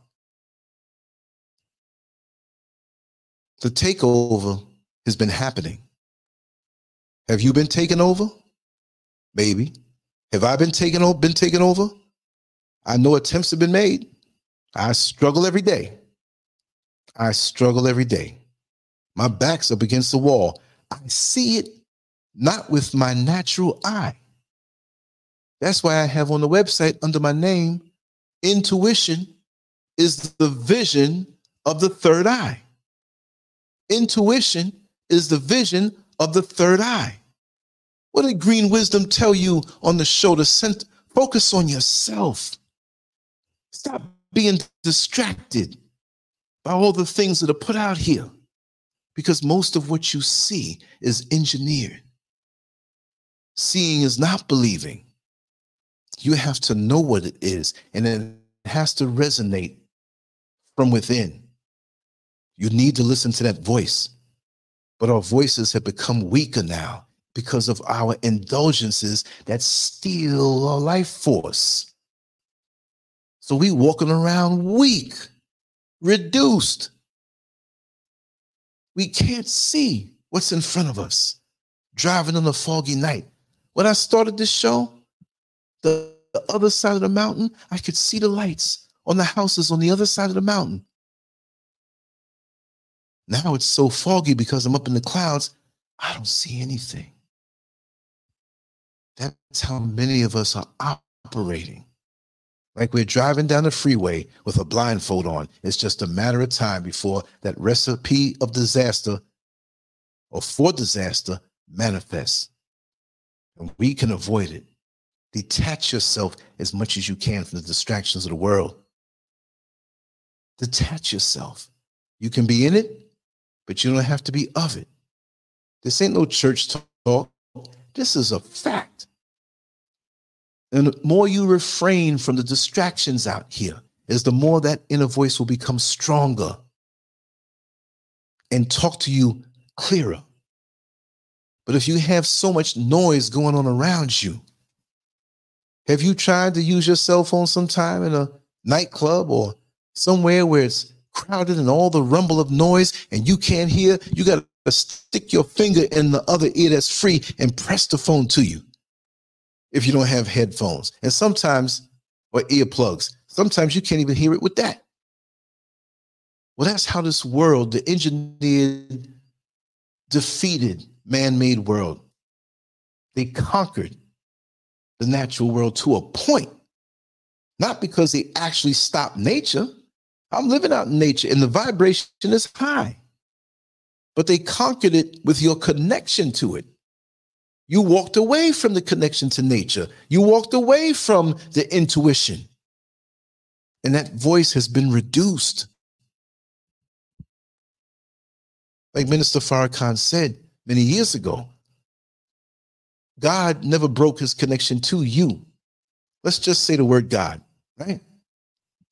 The takeover has been happening. Have you been taken over? Maybe. Have I been taken over? Been taken over? I know attempts have been made. I struggle every day. I struggle every day. My back's up against the wall. I see it not with my natural eye. That's why I have on the website under my name, intuition is the vision of the third eye. Intuition is the vision of the third eye. What did Green Wisdom tell you on the show to focus on yourself? Stop being distracted by all the things that are put out here because most of what you see is engineered. Seeing is not believing. You have to know what it is, and it has to resonate from within. You need to listen to that voice. But our voices have become weaker now because of our indulgences that steal our life force. So we walking around weak, reduced. We can't see what's in front of us. Driving on a foggy night. When I started this show, the, the other side of the mountain, I could see the lights on the houses on the other side of the mountain. Now it's so foggy because I'm up in the clouds, I don't see anything. That's how many of us are operating. Like we're driving down the freeway with a blindfold on. It's just a matter of time before that recipe of disaster or for disaster manifests. And we can avoid it. Detach yourself as much as you can from the distractions of the world. Detach yourself. You can be in it, but you don't have to be of it. This ain't no church talk. This is a fact. And the more you refrain from the distractions out here, is the more that inner voice will become stronger and talk to you clearer. But if you have so much noise going on around you, have you tried to use your cell phone sometime in a nightclub or somewhere where it's crowded and all the rumble of noise and you can't hear, you got to stick your finger in the other ear that's free and press the phone to you if you don't have headphones. And sometimes, or earplugs, sometimes you can't even hear it with that. Well, that's how this world, the engineered, defeated man made world, they conquered the natural world to a point. Not because they actually stopped nature, I'm living out in nature and the vibration is high. But they conquered it with your connection to it. You walked away from the connection to nature. You walked away from the intuition. And that voice has been reduced. Like Minister Farrakhan said many years ago, God never broke his connection to you. Let's just say the word God, right?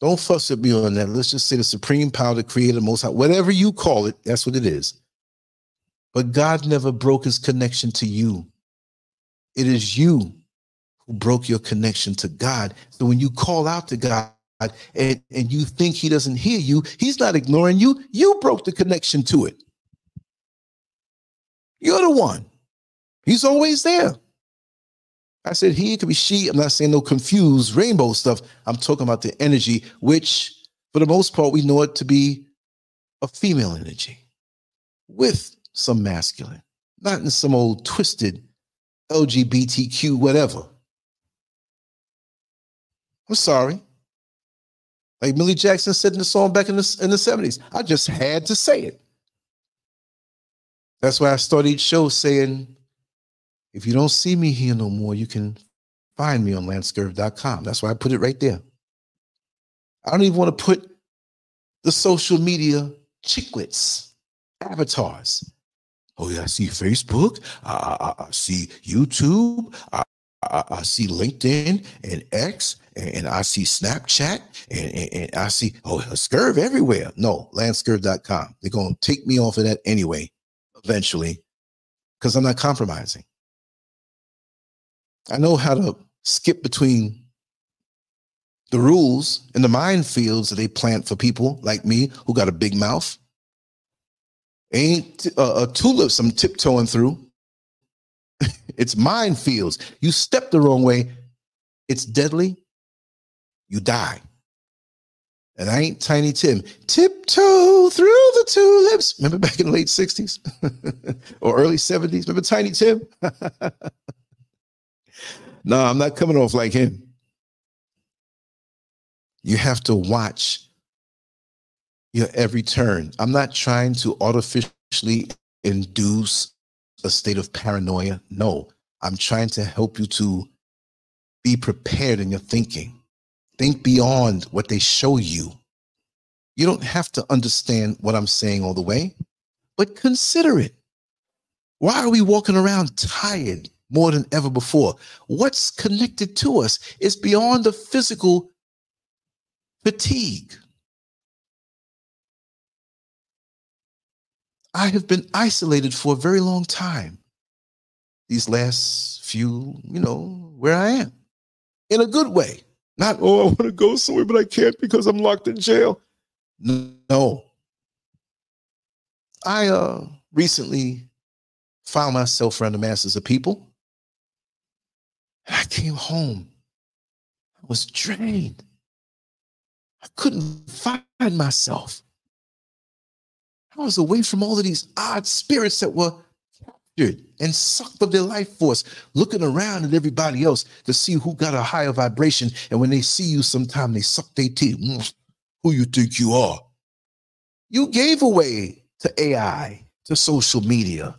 Don't fuss at me on that. Let's just say the supreme power, the creator, most high, whatever you call it, that's what it is. But God never broke his connection to you. It is you who broke your connection to God. So when you call out to God and, and you think he doesn't hear you, he's not ignoring you. You broke the connection to it. You're the one. He's always there. I said he, could be she. I'm not saying no confused rainbow stuff. I'm talking about the energy, which for the most part, we know it to be a female energy with some masculine, not in some old twisted LGBTQ whatever. I'm sorry. Like Millie Jackson said in the song back in the, in the 70s, I just had to say it. That's why I started each show saying, if you don't see me here no more, you can find me on lancescurv.com. That's why I put it right there. I don't even want to put the social media chicklets, avatars. Oh yeah, I see Facebook. I, I, I see YouTube. I, I, see LinkedIn and X, and, and I see Snapchat, and, and, and, I see oh a Scurv everywhere. No, lancescurv.com. They're gonna take me off of that anyway, eventually, because I'm not compromising. I know how to skip between the rules and the minefields that they plant for people like me who got a big mouth. Ain't uh, a tulips I'm tiptoeing through. it's minefields. You step the wrong way, it's deadly. You die. And I ain't Tiny Tim. Tiptoe through the tulips. Remember back in the late 60s or early 70s? Remember Tiny Tim? no, I'm not coming off like him. You have to watch your every turn. I'm not trying to artificially induce a state of paranoia. No, I'm trying to help you to be prepared in your thinking. Think beyond what they show you. You don't have to understand what I'm saying all the way, but consider it. Why are we walking around tired more than ever before? What's connected to us is beyond the physical fatigue. I have been isolated for a very long time. These last few, you know, where I am in a good way. Not, oh, I want to go somewhere, but I can't because I'm locked in jail. No. I uh, recently found myself around the masses of people. And I came home. I was drained. I couldn't find myself. I was away from all of these odd spirits that were captured and sucked of their life force, looking around at everybody else to see who got a higher vibration. And when they see you sometime, they suck their teeth. Mm, who you think you are? You gave away to AI, to social media,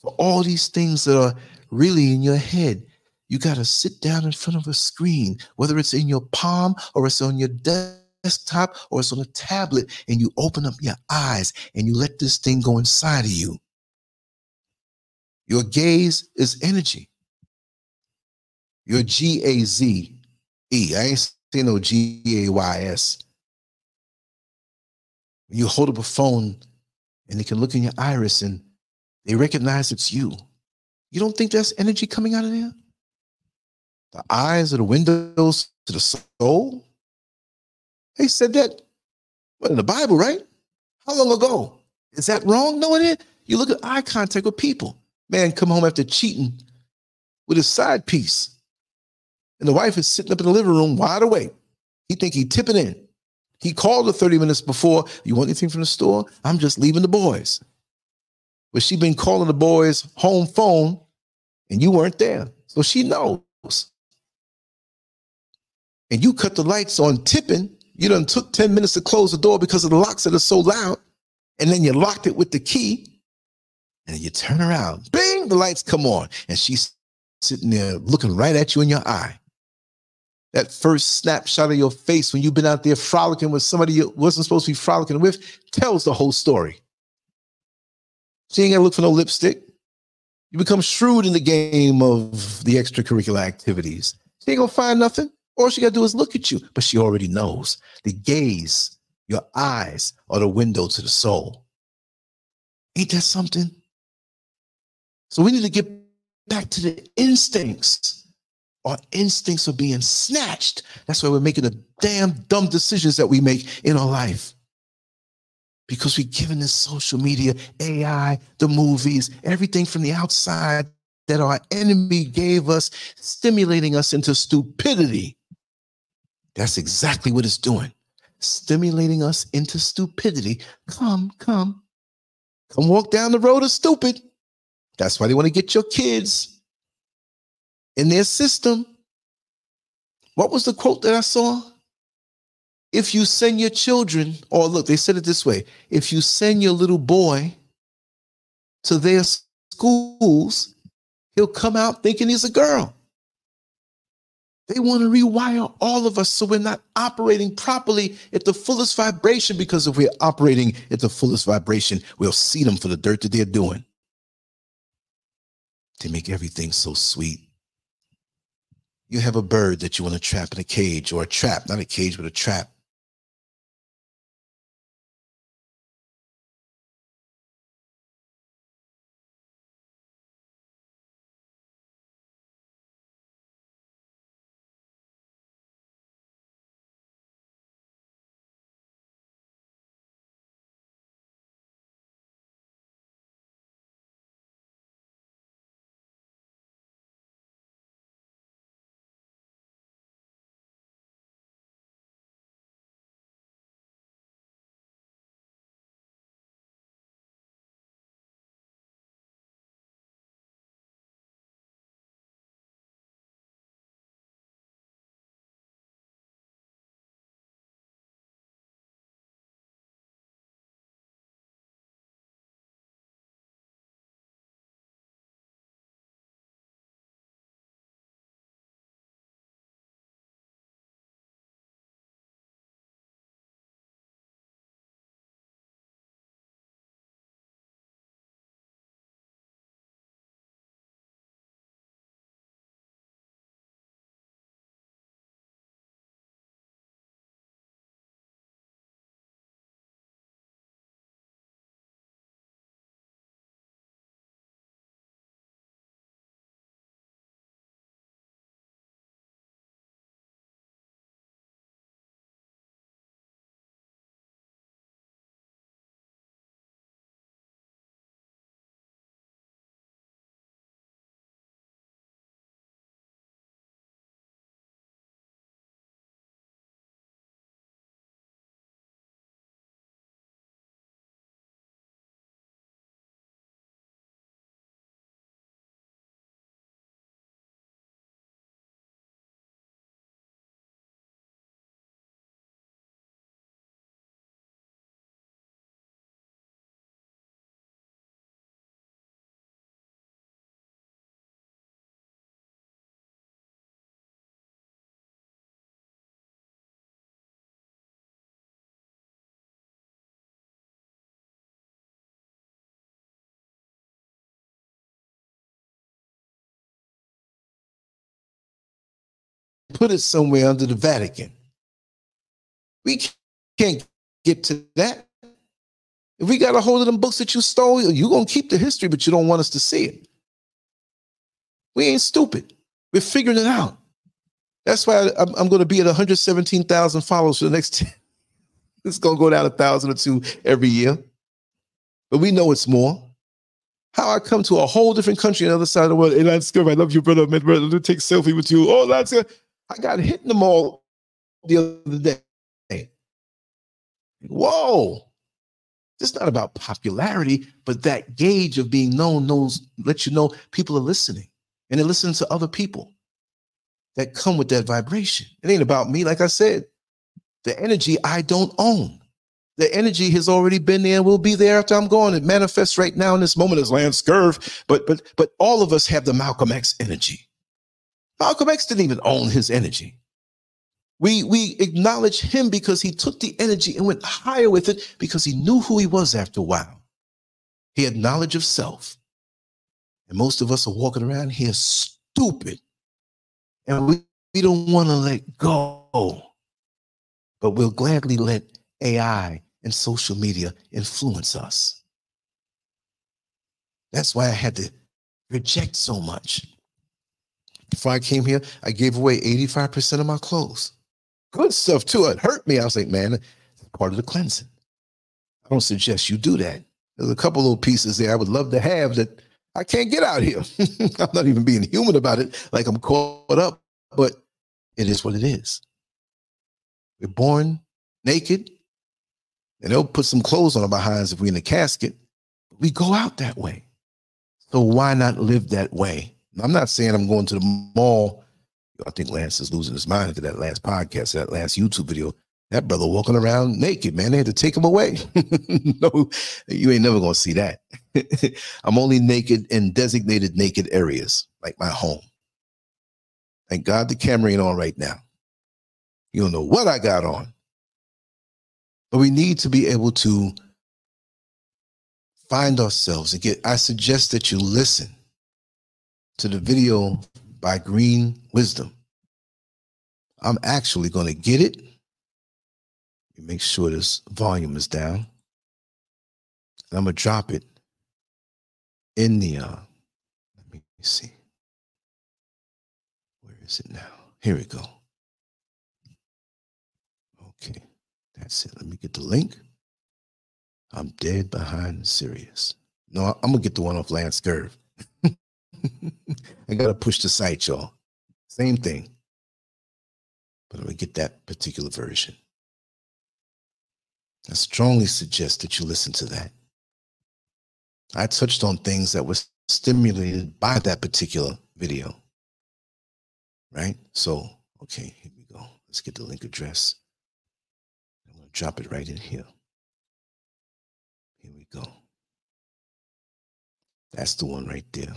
for all these things that are really in your head. You got to sit down in front of a screen, whether it's in your palm or it's on your desk desktop or it's on a tablet and you open up your eyes and you let this thing go inside of you. Your gaze is energy. Your G A Z E. I ain't saying no G A Y S. You hold up a phone and they can look in your iris and they recognize it's you. You don't think there's energy coming out of there? The eyes are the windows to the soul. They said that what, in the Bible, right? How long ago? Is that wrong? No, it is. You look at eye contact with people. Man come home after cheating with his side piece. And the wife is sitting up in the living room wide awake. He think he tipping in. He called her 30 minutes before. You want anything from the store? I'm just leaving the boys. But she been calling the boys home phone and you weren't there. So she knows. And you cut the lights on tipping you done took 10 minutes to close the door because of the locks that are so loud. And then you locked it with the key. And you turn around. Bing, the lights come on. And she's sitting there looking right at you in your eye. That first snapshot of your face when you've been out there frolicking with somebody you wasn't supposed to be frolicking with tells the whole story. She ain't gotta look for no lipstick. You become shrewd in the game of the extracurricular activities. She ain't gonna find nothing. All she got to do is look at you, but she already knows. The gaze, your eyes are the window to the soul. Ain't that something? So we need to get back to the instincts. Our instincts are being snatched. That's why we're making the damn dumb decisions that we make in our life. Because we're given this social media, AI, the movies, everything from the outside that our enemy gave us, stimulating us into stupidity. That's exactly what it's doing, stimulating us into stupidity. Come, come, come walk down the road of stupid. That's why they want to get your kids in their system. What was the quote that I saw? If you send your children, or look, they said it this way if you send your little boy to their schools, he'll come out thinking he's a girl. They want to rewire all of us so we're not operating properly at the fullest vibration because if we're operating at the fullest vibration, we'll see them for the dirt that they're doing. They make everything so sweet. You have a bird that you want to trap in a cage or a trap, not a cage, but a trap. Put it somewhere under the Vatican. We can't get to that. If we got a hold of them books that you stole, you're going to keep the history, but you don't want us to see it. We ain't stupid. We're figuring it out. That's why I'm, I'm going to be at 117,000 followers for the next 10. It's going to go down a thousand or two every year. But we know it's more. How I come to a whole different country on the other side of the world. Hey, Lance. I love you, brother. Man, brother. Take selfie with you. Oh, that's good. I got hit in the mall the other day. Whoa. It's not about popularity, but that gauge of being known knows lets you know people are listening and they're listening to other people that come with that vibration. It ain't about me. Like I said, the energy I don't own. The energy has already been there and will be there after I'm gone. It manifests right now in this moment as Lance Scurv. But but but all of us have the Malcolm X energy. Malcolm X didn't even own his energy. We, we acknowledge him because he took the energy and went higher with it because he knew who he was after a while. He had knowledge of self. And most of us are walking around here stupid. And we, we don't want to let go. But we'll gladly let AI and social media influence us. That's why I had to reject so much. Before I came here, I gave away 85% of my clothes. Good stuff too. It hurt me. I was like, man, it's part of the cleansing. I don't suggest you do that. There's a couple little pieces there I would love to have that I can't get out here. I'm not even being human about it, like I'm caught up, but it is what it is. We're born naked, and they'll put some clothes on our behinds if we're in a casket. We go out that way. So why not live that way? I'm not saying I'm going to the mall. I think Lance is losing his mind after that last podcast, that last YouTube video. That brother walking around naked, man. They had to take him away. no, you ain't never gonna see that. I'm only naked in designated naked areas, like my home. Thank God the camera ain't on right now. You don't know what I got on. But we need to be able to find ourselves and get. I suggest that you listen to the video by Green Wisdom. I'm actually going to get it. Make sure this volume is down. And I'm going to drop it in the, uh, let me see. Where is it now? Here we go. Okay, that's it. Let me get the link. I'm dead behind serious. No, I'm gonna get the one off Lance Scurv. I gotta push the site, y'all. Same thing. But I'm gonna get that particular version. I strongly suggest that you listen to that. I touched on things that were stimulated by that particular video. Right? So, okay, here we go. Let's get the link address. I'm going to drop it right in here. Here we go. That's the one right there.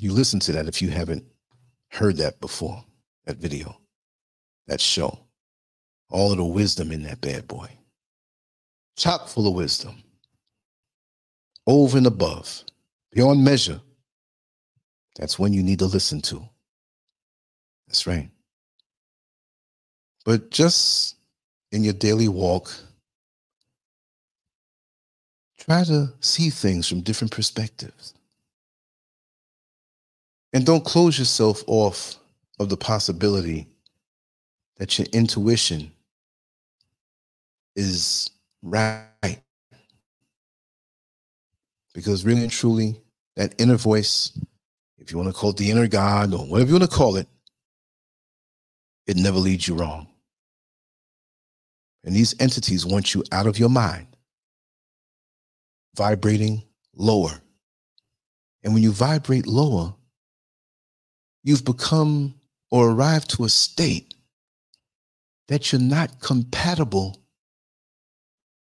You listen to that if you haven't heard that before, that video, that show. All of the wisdom in that bad boy. Chock full of wisdom over and above, beyond measure, that's when you need to listen to. That's right. But just in your daily walk, try to see things from different perspectives. And don't close yourself off of the possibility that your intuition is right because really and truly, that inner voice, if you want to call it the inner God or whatever you want to call it, it never leads you wrong. And these entities want you out of your mind, vibrating lower. And when you vibrate lower, you've become or arrived to a state that you're not compatible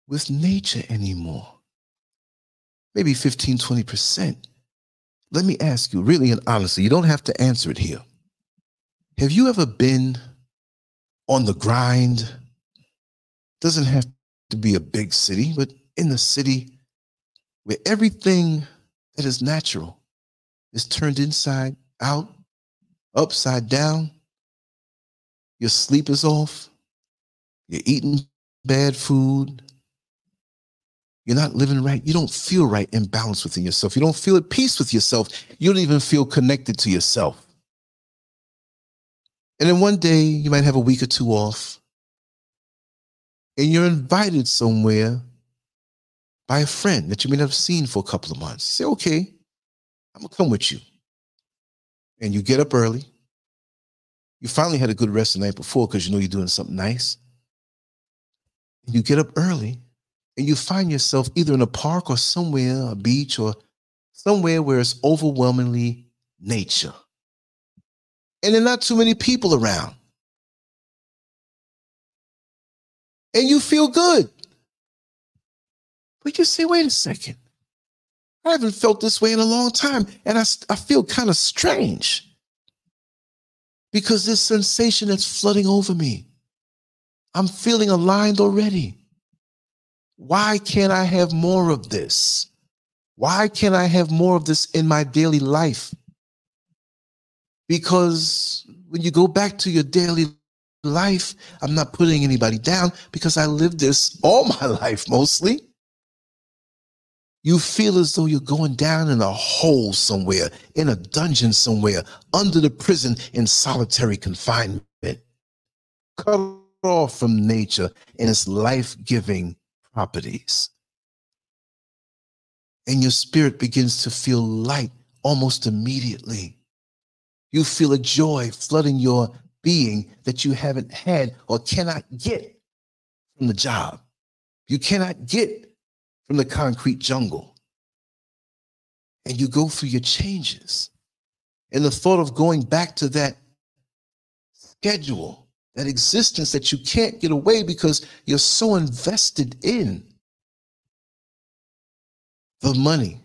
with nature anymore maybe 15, 20%. Let me ask you, really and honestly, you don't have to answer it here. Have you ever been on the grind? Doesn't have to be a big city, but in the city where everything that is natural is turned inside out, upside down. Your sleep is off. You're eating bad food. You're not living right. You don't feel right and balanced within yourself. You don't feel at peace with yourself. You don't even feel connected to yourself. And then one day you might have a week or two off and you're invited somewhere by a friend that you may not have seen for a couple of months. say, okay, I'm gonna come with you. And you get up early. You finally had a good rest the night before because you know you're doing something nice. And you get up early and you find yourself either in a park or somewhere, a beach or somewhere where it's overwhelmingly nature. And there are not too many people around. And you feel good. But you say, wait a second. I haven't felt this way in a long time. And I, I feel kind of strange because this sensation that's flooding over me, I'm feeling aligned already. Why can't I have more of this? Why can't I have more of this in my daily life? Because when you go back to your daily life, I'm not putting anybody down because I lived this all my life mostly. You feel as though you're going down in a hole somewhere, in a dungeon somewhere, under the prison in solitary confinement, cut off from nature and its life giving properties. And your spirit begins to feel light almost immediately. You feel a joy flooding your being that you haven't had or cannot get from the job. You cannot get from the concrete jungle. And you go through your changes. And the thought of going back to that schedule that existence that you can't get away because you're so invested in the money,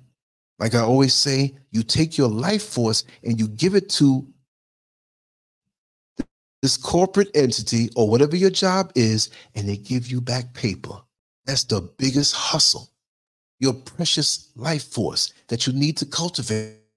Like I always say, you take your life force and you give it to this corporate entity or whatever your job is, and they give you back paper. That's the biggest hustle, your precious life force that you need to cultivate.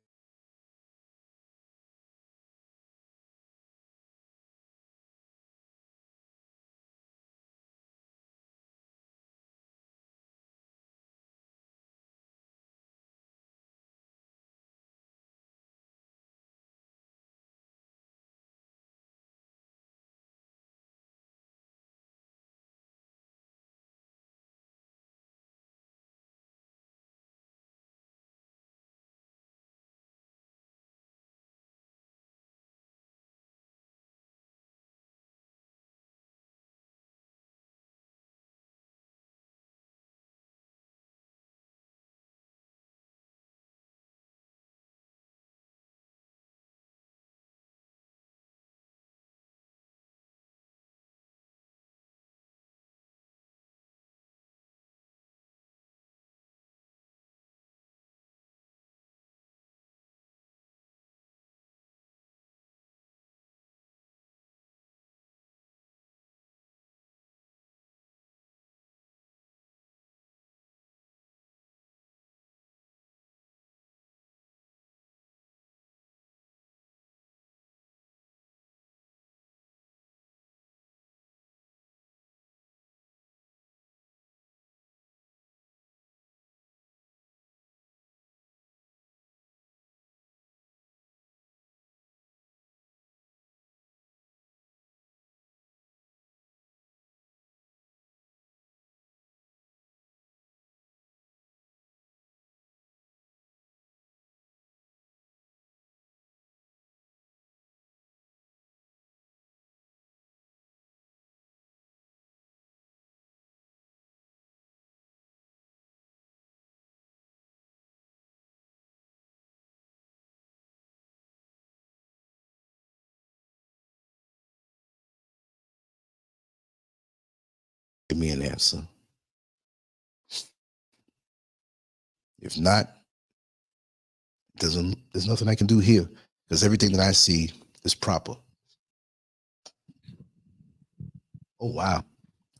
Give me an answer. If not, there's, there's nothing I can do here because everything that I see is proper. Oh, wow.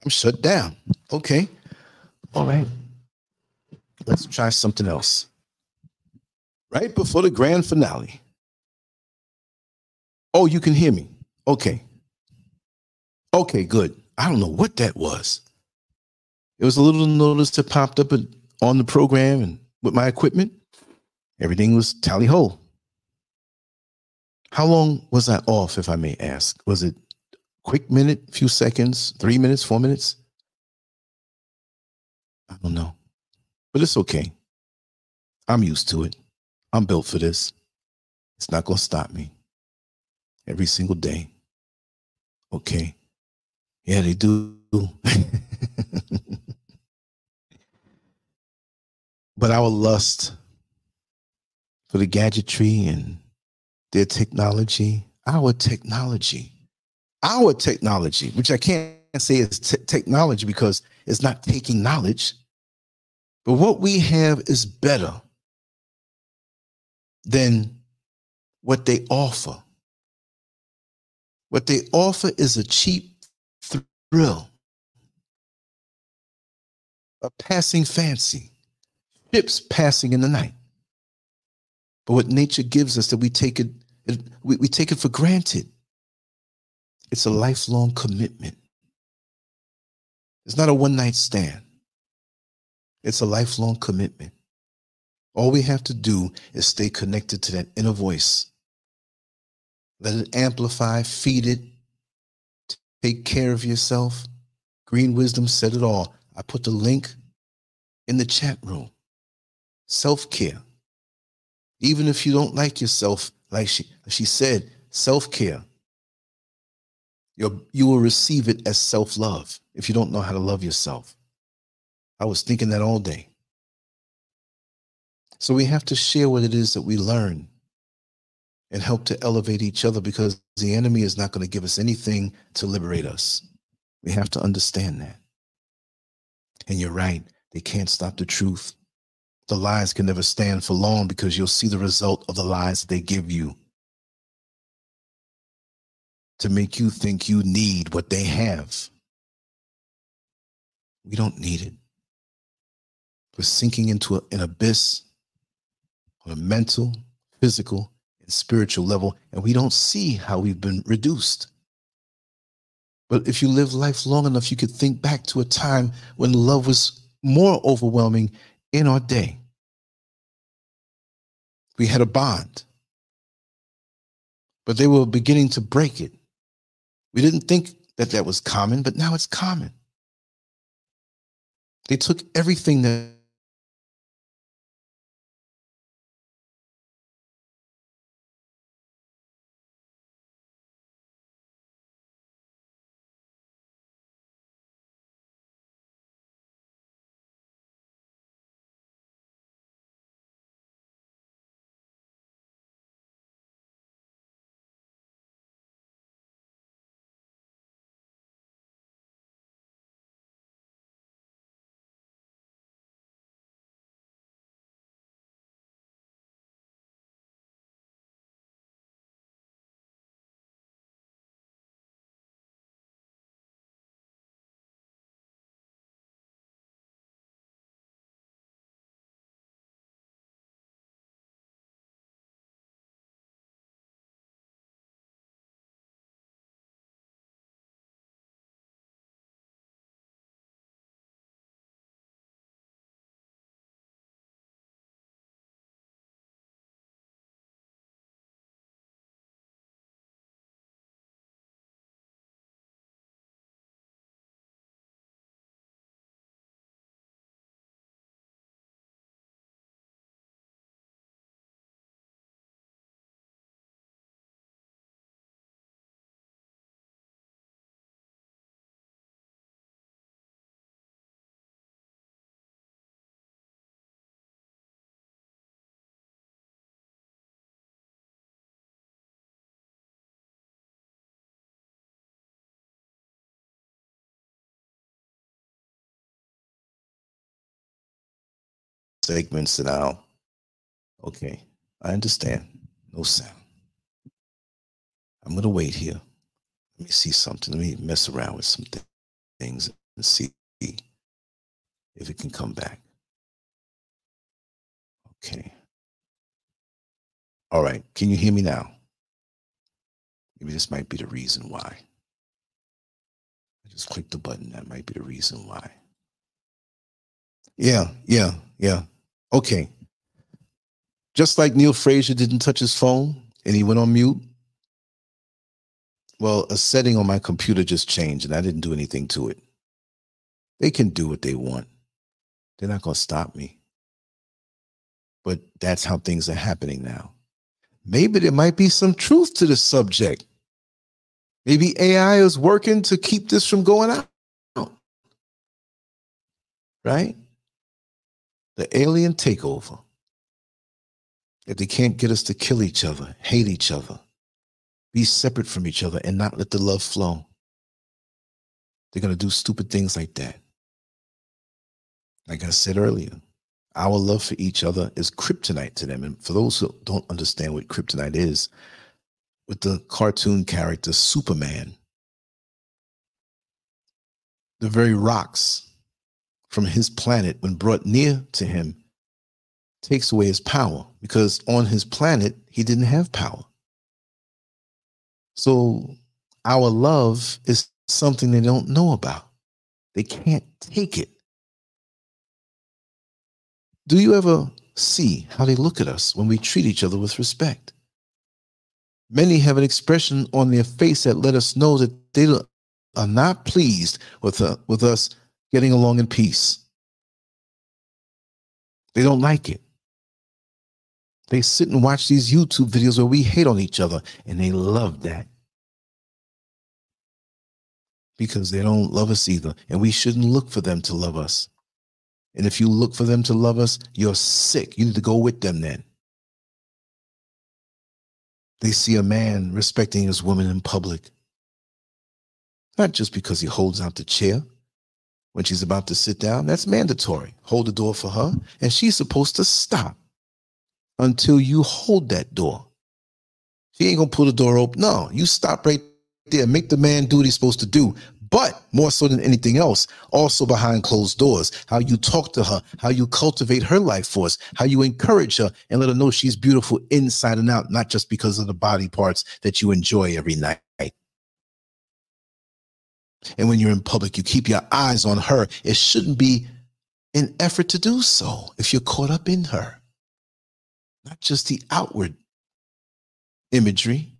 I'm shut down. Okay. All right. Let's try something else. Right before the grand finale. Oh, you can hear me. Okay. Okay, good. I don't know what that was. It was a little notice that popped up on the program and with my equipment. Everything was tally ho. How long was I off, if I may ask? Was it quick minute, few seconds, three minutes, four minutes? I don't know. But it's okay. I'm used to it. I'm built for this. It's not going to stop me every single day. Okay. Yeah, they do. but our lust for the gadgetry and their technology, our technology, our technology, which I can't say is t- technology because it's not taking knowledge, but what we have is better than what they offer. What they offer is a cheap thrill, a passing fancy, ships passing in the night. But what nature gives us that we take it, we, we take it for granted. It's a lifelong commitment. It's not a one night stand. It's a lifelong commitment. All we have to do is stay connected to that inner voice. Let it amplify, feed it, Take care of yourself. Green Wisdom said it all. I put the link in the chat room. Self care. Even if you don't like yourself, like she, she said, self care. You will receive it as self love if you don't know how to love yourself. I was thinking that all day. So we have to share what it is that we learn and help to elevate each other because the enemy is not going to give us anything to liberate us. We have to understand that. And you're right, they can't stop the truth. the lies can never stand for long because you'll see the result of the lies they give you to make you think you need what they have. We don't need it. We're sinking into a, an abyss on a mental, physical, spiritual level, and we don't see how we've been reduced. But if you live life long enough, you could think back to a time when love was more overwhelming in our day. We had a bond, but they were beginning to break it. We didn't think that that was common, but now it's common. They took everything that segments I'll okay. I understand. No sound. I'm gonna wait here. Let me see something. Let me mess around with some th- things and see if it can come back. Okay. All right. Can you hear me now? Maybe this might be the reason why. I just clicked the button. That might be the reason why. Yeah, yeah, yeah. Okay. Just like Neil Frazier didn't touch his phone and he went on mute. Well, a setting on my computer just changed and I didn't do anything to it. They can do what they want. They're not going to stop me. But that's how things are happening now. Maybe there might be some truth to the subject. Maybe AI is working to keep this from going out. Right? The alien takeover. If they can't get us to kill each other, hate each other, be separate from each other, and not let the love flow, they're going to do stupid things like that. Like I said earlier, our love for each other is kryptonite to them. And for those who don't understand what kryptonite is, with the cartoon character Superman, the very rocks from his planet, when brought near to him, takes away his power because on his planet, he didn't have power. So our love is something they don't know about. They can't take it. Do you ever see how they look at us when we treat each other with respect? Many have an expression on their face that let us know that they are not pleased with, uh, with us getting along in peace. They don't like it. They sit and watch these YouTube videos where we hate on each other, and they love that because they don't love us either. And we shouldn't look for them to love us. And if you look for them to love us, you're sick. You need to go with them then. They see a man respecting his woman in public, not just because he holds out the chair, when she's about to sit down. That's mandatory. Hold the door for her, and she's supposed to stop until you hold that door. She ain't gonna pull the door open. No, you stop right there. Make the man do what he's supposed to do. But more so than anything else, also behind closed doors, how you talk to her, how you cultivate her life force, how you encourage her and let her know she's beautiful inside and out, not just because of the body parts that you enjoy every night. And when you're in public, you keep your eyes on her. It shouldn't be an effort to do so if you're caught up in her. Not just the outward imagery,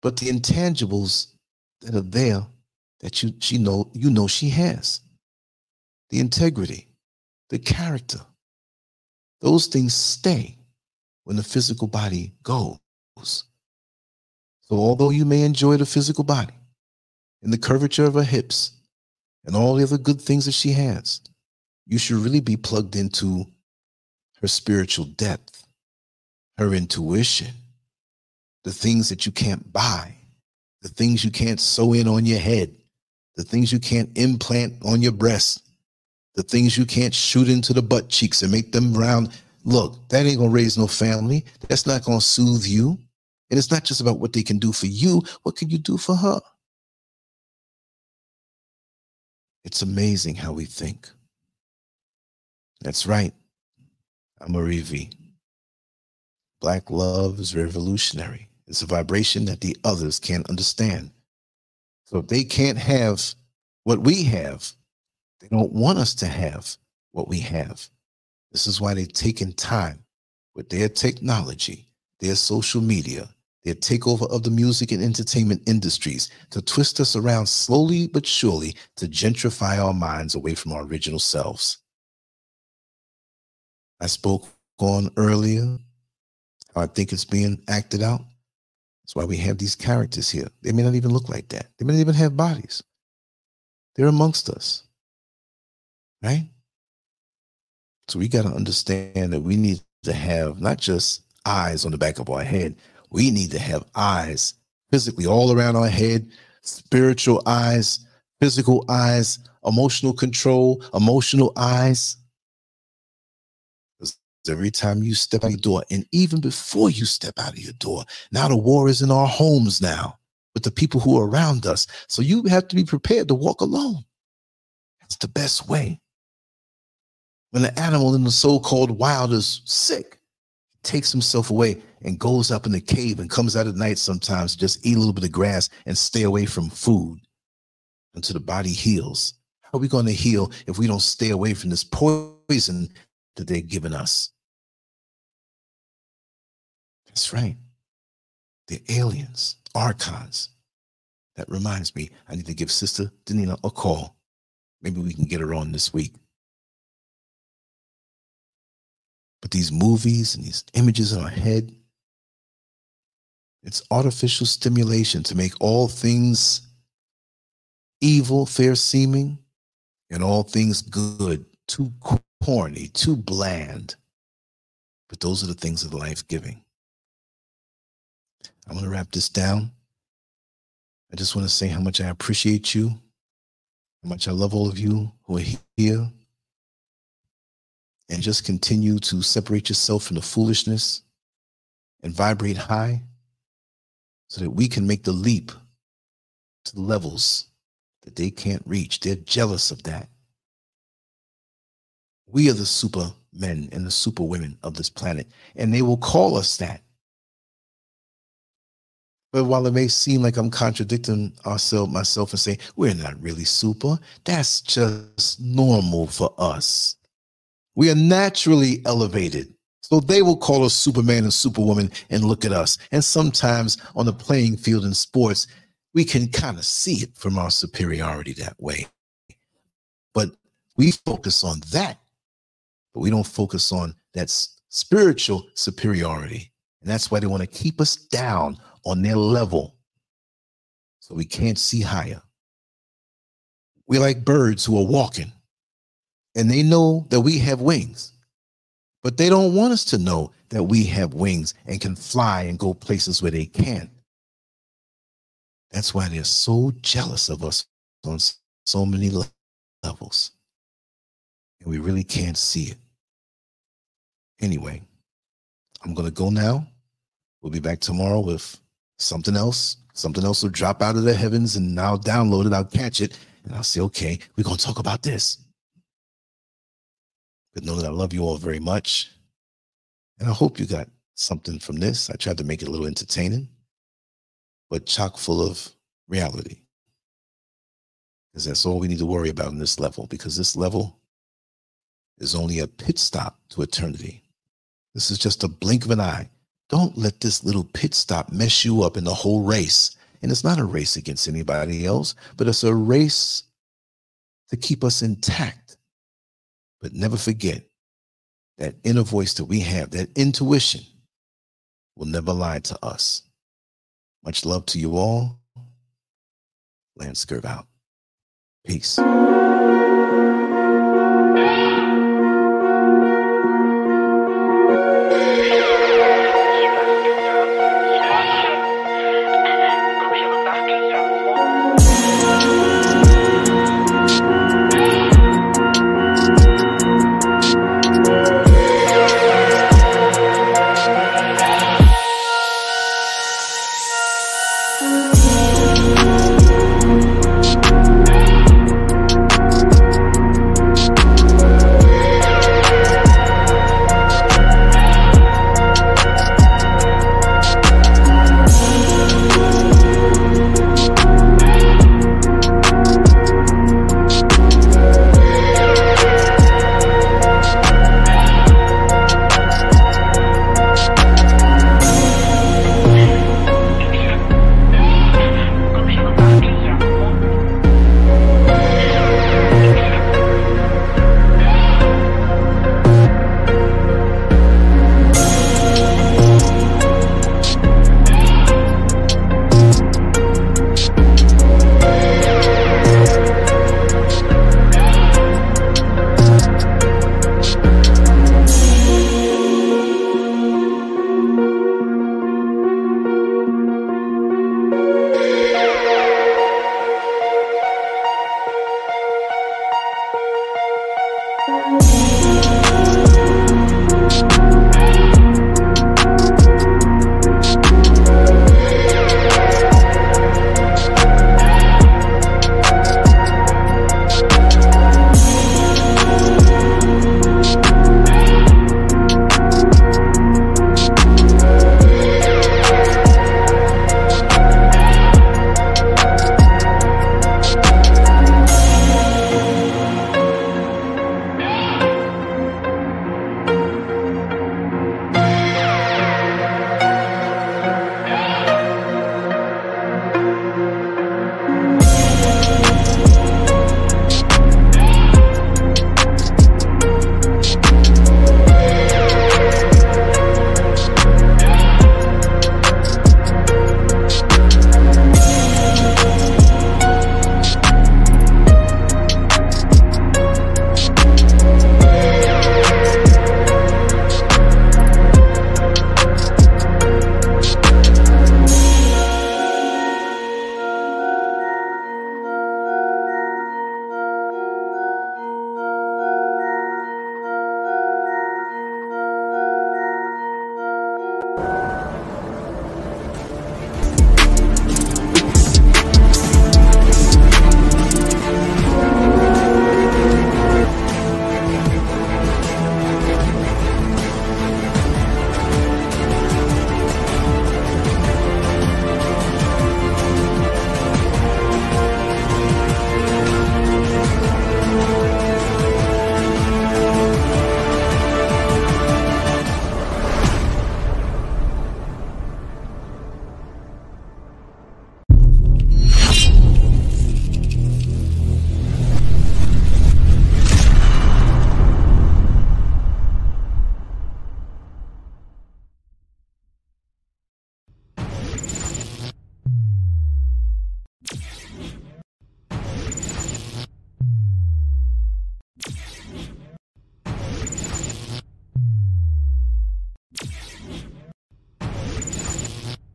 but the intangibles that are there that you she know you know she has. The integrity, the character. Those things stay when the physical body goes. So although you may enjoy the physical body, and the curvature of her hips and all the other good things that she has, you should really be plugged into her spiritual depth, her intuition, the things that you can't buy, the things you can't sew in on your head, the things you can't implant on your breast, the things you can't shoot into the butt cheeks and make them round. Look, that ain't gonna raise no family. That's not gonna soothe you. And it's not just about what they can do for you. What can you do for her? It's amazing how we think. That's right. I'm Marie V. Black love is revolutionary. It's a vibration that the others can't understand. So if they can't have what we have, they don't want us to have what we have. This is why they've taken time with their technology, their social media, their takeover of the music and entertainment industries to twist us around slowly but surely to gentrify our minds away from our original selves. I spoke on earlier how I think it's being acted out. That's why we have these characters here. They may not even look like that. They may not even have bodies. They're amongst us. Right? So we got to understand that we need to have not just eyes on the back of our head, we need to have eyes physically all around our head, spiritual eyes, physical eyes, emotional control, emotional eyes. Every time you step out your door, and even before you step out of your door, now the war is in our homes now with the people who are around us. So you have to be prepared to walk alone. That's the best way. When the animal in the so called wild is sick, takes himself away and goes up in the cave and comes out at night sometimes just eat a little bit of grass and stay away from food until the body heals. How are we going to heal if we don't stay away from this poison that they're giving us? That's right. They're aliens, archons. That reminds me, I need to give Sister Danina a call. Maybe we can get her on this week. But these movies and these images in our head, it's artificial stimulation to make all things evil fair seeming and all things good too corny, too bland. But those are the things of life giving. I'm going to wrap this down. I just want to say how much I appreciate you, how much I love all of you who are here, and just continue to separate yourself from the foolishness and vibrate high so that we can make the leap to the levels that they can't reach. They're jealous of that. We are the super men and the super women of this planet, and they will call us that. But while it may seem like I'm contradicting ourselves, myself, and saying we're not really super, that's just normal for us. We are naturally elevated. So they will call us Superman and Superwoman and look at us. And sometimes on the playing field in sports, we can kind of see it from our superiority that way. But we focus on that, but we don't focus on that spiritual superiority. And that's why they want to keep us down on their level so we can't see higher. We're like birds who are walking and they know that we have wings. But they don't want us to know that we have wings and can fly and go places where they can't. That's why they're so jealous of us on so many levels. And we really can't see it. Anyway, I'm going to go now. We'll be back tomorrow with something else. Something else will drop out of the heavens and I'll download it, I'll catch it, and I'll say, okay, we're going to talk about this. But know that I love you all very much. And I hope you got something from this. I tried to make it a little entertaining, but chock full of reality. Because that's all we need to worry about in this level, because this level is only a pit stop to eternity. This is just a blink of an eye. Don't let this little pit stop mess you up in the whole race. And it's not a race against anybody else, but it's a race to keep us intact. But never forget that inner voice that we have, that intuition, will never lie to us. Much love to you all. Lance Scurv out. Peace.